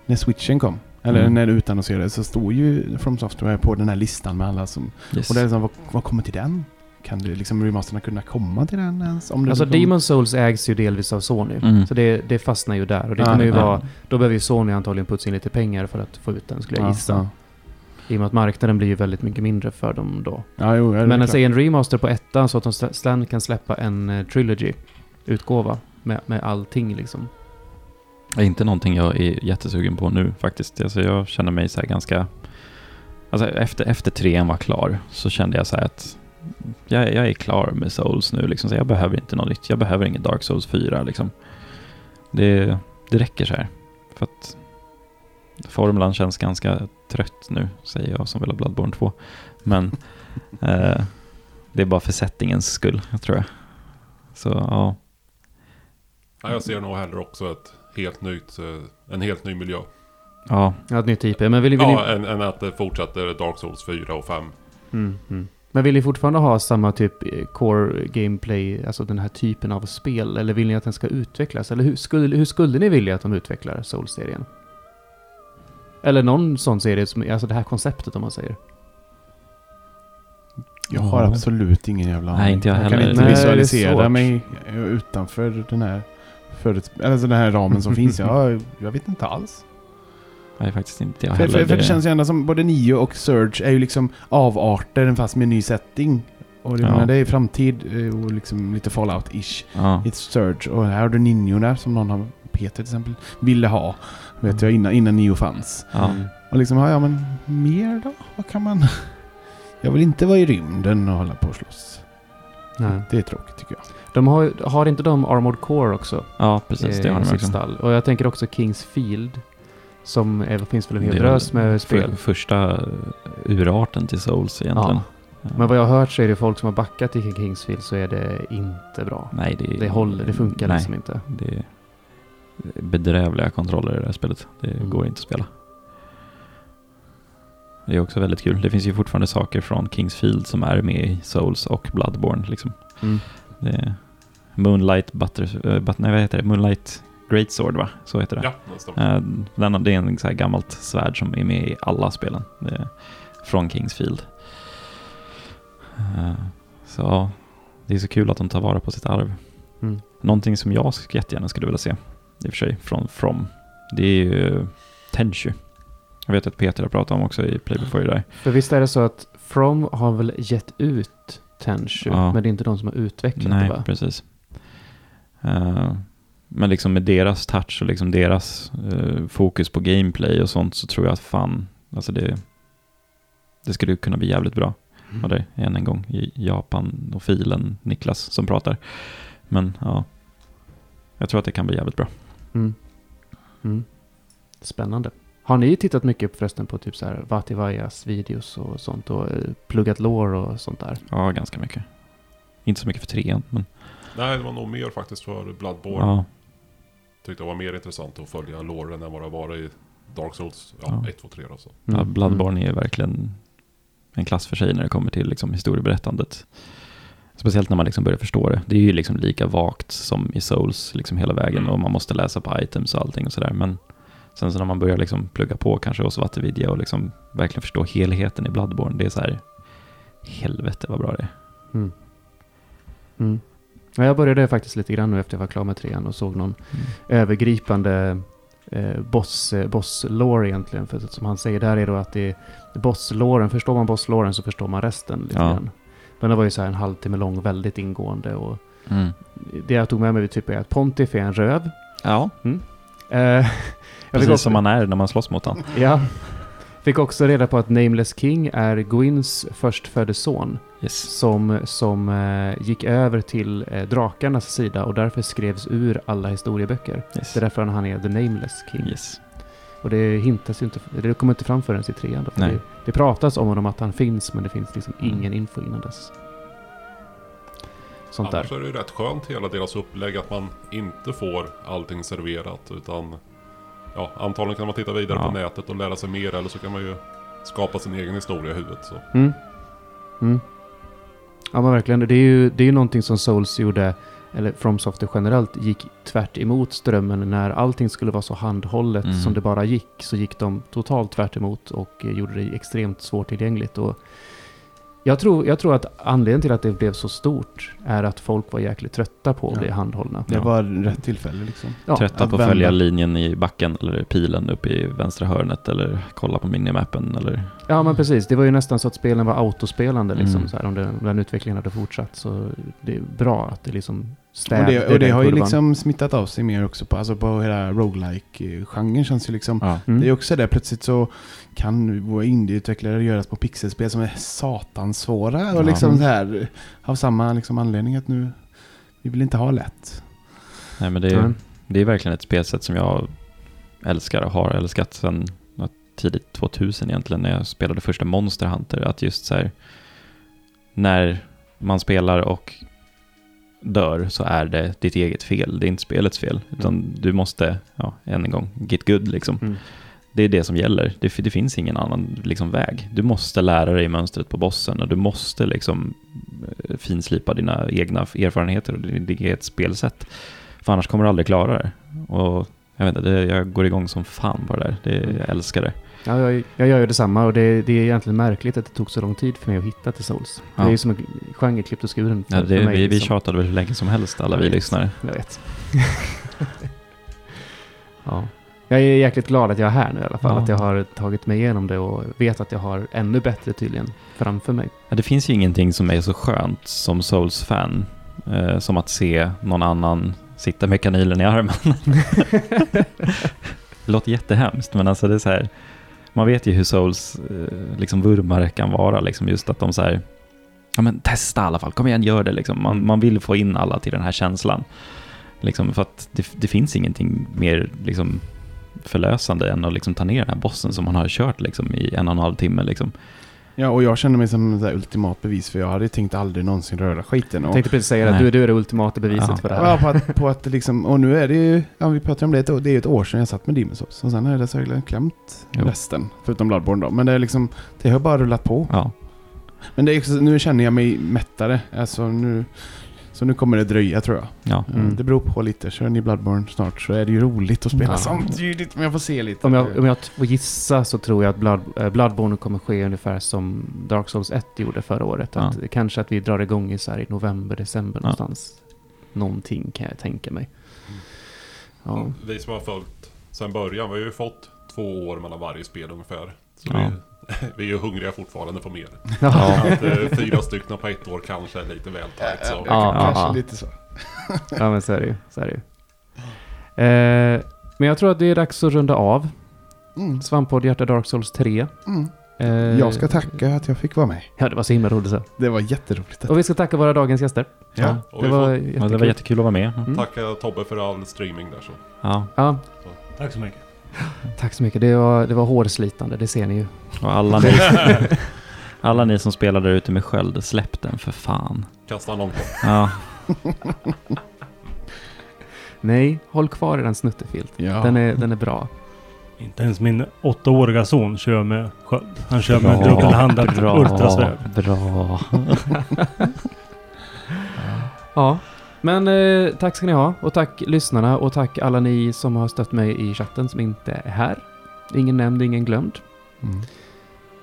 När switchen kom, eller Mm. när det utannonserades, så stod ju From Software på den här listan med alla som... yes. Och det är liksom, vad, vad kommer till den? Kan det liksom remasterna kunna komma till den ens? Om det Alltså liksom- Demon Souls ägs ju delvis av Sony. Mm. Så det, det fastnar ju där. Och det Ja, kommer ju ja. vara... Då behöver ju Sony antagligen putsa in lite pengar för att få ut den skulle jag Ja, gissa. ja. I och med att marknaden blir ju väldigt mycket mindre för dem då. Ja, jo, Men att säga en remaster på ettan så att de kan släppa en uh, trilogy-utgåva med, med allting liksom. Det är inte någonting jag är jättesugen på nu faktiskt. Alltså jag känner mig så här ganska... Alltså efter, efter trean var klar så kände jag så här att jag, jag är klar med Souls nu liksom. Så jag behöver inte något nytt. Jag behöver ingen Dark Souls 4 liksom. Det, det räcker så här. För att formulan känns ganska trött nu, säger jag som vill ha Bloodborne 2. Men eh, det är bara för settingens skull, tror jag. Så ja, Ja, jag ser nog hellre också ett helt nytt, eh, en helt ny miljö. ja, ett nytt IP. Men vill, vill Ja, ni... än, än att det fortsätter Dark Souls 4 och 5. Mm, mm. Men vill ni fortfarande ha samma typ eh, core gameplay, alltså den här typen av spel? Eller vill ni att den ska utvecklas? Eller hur skulle, hur skulle ni vilja att de utvecklar Souls-serien? Eller någon sån serie, som, alltså det här konceptet om man säger. Jag har absolut ingen jävla Nej, inte jag kan heller. inte Nej, det är visualisera mig utanför den här, förut, alltså den här ramen som finns. Jag, jag vet inte alls. nej faktiskt inte jag För, heller. för, för det känns ju ändå som både Nio och Surge är ju liksom avarter fast med ny setting. Och det, Ja. menar, det är framtid eh, och liksom lite Fallout-ish. Ja. i ett Surge. Och här har du Ninjorna som någon har, Peter till exempel, ville ha. Vet jag innan, innan Nio fanns. Ja. Mm. Och liksom, ja, ja men mer då? Vad kan man... Jag vill inte vara i rymden och hålla på och slåss. Nej. Det är tråkigt tycker jag. De har, har inte de Armored Core också? ja, precis. Det eh, har de stall. Och jag tänker också Kings Field. Som är, finns väl en hel Det är drös med för- spel. Första eh, urarten till Souls egentligen. Ja. Men vad jag har hört så är det folk som har backat i Kingsfield så är det inte bra. Nej, det, Det håller, det funkar nej, liksom inte. Det är bedrövliga kontroller i det här spelet. Det Mm. går inte att spela. Det är också väldigt kul. Det finns ju fortfarande saker från Kingsfield som är med i Souls och Bloodborne. Liksom. Mm. Det Moonlight Butter... Uh, but, nej, vad heter det? Moonlight Greatsword, va? Så heter det. Ja, det. Eh, den, det är en så här gammalt svärd som är med i alla spelen. Det är från Kingsfield. Eh, så det är så kul att de tar vara på sitt arv. Mm. Någonting som jag jättegärna skulle vilja se, i och för sig, från From, det är ju Tenchu. Jag vet att Peter har pratat om också i Play Before You Die. För visst är det så att From har väl gett ut Tenchu, Ja. men det är inte de som har utvecklat Nej, det va? precis. Eh, men liksom med deras touch och liksom deras eh, fokus på gameplay och sånt så tror jag att fan, alltså det, det skulle kunna bli jävligt bra. Mm. Och det är än en gång i Japan och filen Niklas som pratar. Men ja, jag tror att det kan bli jävligt bra. Mm. Mm. Spännande. Har ni tittat mycket förresten på typ så här Vativajas videos och sånt och eh, pluggat lore och sånt där? Ja, ganska mycket. Inte så mycket för trean, men Nej, det var nog mer faktiskt för Bloodborne. ja, Tyckte det var mer intressant att följa loren än vad det var i Dark Souls ja, Ja. 1, 2, 3 och så. ja, Mm. Bloodborne är verkligen en klass för sig när det kommer till liksom historieberättandet. Speciellt när man liksom börjar förstå det. Det är ju liksom lika vagt som i Souls liksom hela vägen Mm. och man måste läsa på items och allting och sådär. Men sen så när man börjar liksom plugga på kanske hos Vattenvidya och liksom verkligen förstå helheten i Bloodborne, det är så här helvete vad bra det är. Mm. Mm. Ja, jag började faktiskt lite grann nu efter jag var klar med trean och såg någon övergripande eh, boss, eh, boss-lore egentligen. För som han säger där är då att det är boss-loren, förstår man boss-loren så förstår man resten lite Ja. grann. Men det var ju så här en halvtimme lång, väldigt ingående och Mm. det jag tog med mig typ är att Pontif är en röv Ja, Eh, jag fick precis som man är när man slåss mot honom. Ja. Fick också reda på att Nameless King är Gwyns förstfödde son Yes. som, som eh, gick över till eh, drakarnas sida och därför skrevs ur alla historieböcker. Yes. Det är därför han är The Nameless King. yes. Och det hintas ju inte, det kommer inte fram förrän i trean då. Det, det pratas om honom att han finns men det finns liksom Mm. ingen info innan dess. Sånt där. Annars är det ju rätt skönt hela deras upplägg att man inte får allting serverat utan Ja, antagligen kan man titta vidare Ja. på nätet och lära sig mer eller så kan man ju skapa sin egen historia i huvudet. Så. Mm. Mm. Ja men verkligen. Det är ju det är någonting som Souls gjorde, eller From Software generellt, gick tvärt emot strömmen när allting skulle vara så handhållet Mm. som det bara gick. Så gick de totalt tvärt emot och eh, gjorde det extremt svårtillgängligt. Och jag, tror, jag tror att anledningen till att det blev så stort är att folk var jäkligt trötta på att Ja. bli handhållna. Det var rätt tillfälle liksom. Ja, Trötta att på att vända. följa linjen i backen eller pilen upp i vänstra hörnet eller kolla på minimappen eller... Ja men precis, det var ju nästan så att spelen var autospelande liksom, Mm. så här, om, det, om den utvecklingen hade fortsatt. Så det är bra att det liksom Och stävde det, och det har ju liksom smittat av sig mer också på, alltså på hela roguelike-genren känns ju liksom. Ja. Mm. Det är också det, plötsligt så kan våra indieutvecklare göras på pixelspel som är satans svåra och Ja. liksom Mm. så här av samma liksom anledning att nu vi vill inte ha lätt. Nej men det är, Nej. det är verkligen ett spelsätt som jag älskar och har älskat sedan tidigt 2000 egentligen när jag spelade första Monster Hunter. Att just så här, när man spelar och dör så är det ditt eget fel. Det är inte spelets fel. Utan du måste, ja, än en gång, get good liksom. Mm. Det är det som gäller. Det, det finns ingen annan liksom, väg. Du måste lära dig mönstret på bossen och du måste liksom eh, finslipa dina egna erfarenheter och ditt ditt eget spelsätt. För annars kommer du aldrig klara det. Och jag vet inte, det, jag går igång som fan på det där. Det, jag älskar det. Ja, jag, jag gör ju detsamma och det, det är egentligen märkligt att det tog så lång tid för mig att hitta till Souls. Ja. Det är ju som en genre klippt och skuren Ja, det mig. vi, vi liksom. tjatade väl hur länge som helst, alla Jag vi vet. lyssnare. Jag vet. ja. Jag är jäkligt glad att jag är här nu i alla fall. Ja. Att jag har tagit mig igenom det och vet att jag har ännu bättre tydligen framför mig. Ja, det finns ju ingenting som är så skönt som Souls-fan. Eh, som att se någon annan sitta med kanylen i armen. det låter jättehemskt, men alltså det är så här. Man vet ju hur Souls eh, liksom vurmare kan vara, liksom just att de så här. Ja men testa i alla fall, kom igen gör det liksom. Man, man vill få in alla till den här känslan. Liksom för att det, det finns ingenting mer liksom förlösande än att liksom ta ner den här bossen som man har kört liksom i en och en halv timme liksom. Ja, och jag känner mig som ett ultimat bevis för jag hade tänkt aldrig någonsin röra skiten. Jag Och, tänkte precis säga att Nej. du, du är det ultimata beviset Ja. för det här. ja, på att, på att liksom, och nu är det ju, ja vi pratar om det, det är ju ett år sedan jag satt med Souls. Och sen så jag glömt Jo. resten, förutom Bloodborne då. Men det är liksom, det har bara rullat på. Ja, Men det är också, nu känner jag mig mättare. Alltså nu, så nu kommer det dröja tror jag. ja. Mm. Det beror på lite. Kör ni Bloodborne snart så är det ju roligt att spela Ja. samtidigt. Men jag får se lite. Om jag, om jag får gissa så tror jag att Blood, eh, Bloodborne kommer ske ungefär som Dark Souls 1 gjorde förra året. Att, Kanske att vi drar igång i, så här, i november, december Ja. någonstans. Någonting kan jag tänka mig. Ja. Vi som har följt sen början, vi har ju fått två år mellan varje spel ungefär. Så Ja. vi, är ju hungriga fortfarande på mer. Ja. Att eh, fyra stycken på ett år kanske är lite väl tajt. Så. Ja, Kanske ja. lite så. ja, men så är det ju. Så är det ju. Eh, men jag tror att det är dags att runda av. Mm. Svamppodd Hjärta Dark Souls 3. Mm. Eh, Jag ska tacka att jag fick vara med. Ja, det var så himla roligt. Så. Det var jätteroligt. Och vi ska tacka våra dagens gäster. Ja. Och Det var får Ja, det jättekul. var jättekul att vara med. Mm. tacka Tobbe för all streaming där så. Ja, Ja, Tack så mycket. Tack så mycket. Det var, det var hårslitande, det ser ni ju. och alla ni, alla ni som spelar där ute med sköld, släpp den för fan. Kasta en långt bort. Ja, Nej, håll kvar i den snuttefilt. Ja. Den, är, den är bra. Inte ens min åttaåriga son kör med sköld. Han kör med Bra, dubbelhandad bra, bra. Ja, men eh, tack ska ni ha. Och tack lyssnarna och tack alla ni som har stött mig i chatten som inte är här. Ingen nämnd, ingen glömd. Mm.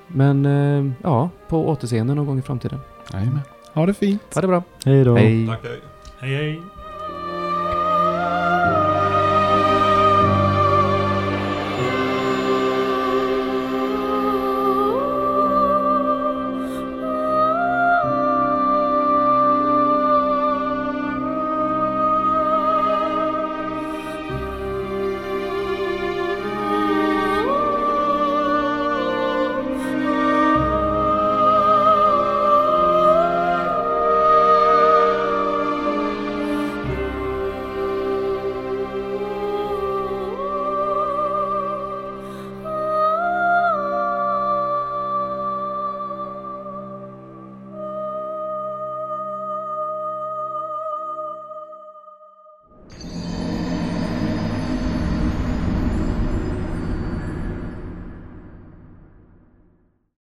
Men eh, ja, på återseende någon gång i framtiden. Jajamän. Ha det fint. Ha det bra. Hej då. Hej. Tack hej. Hej hej.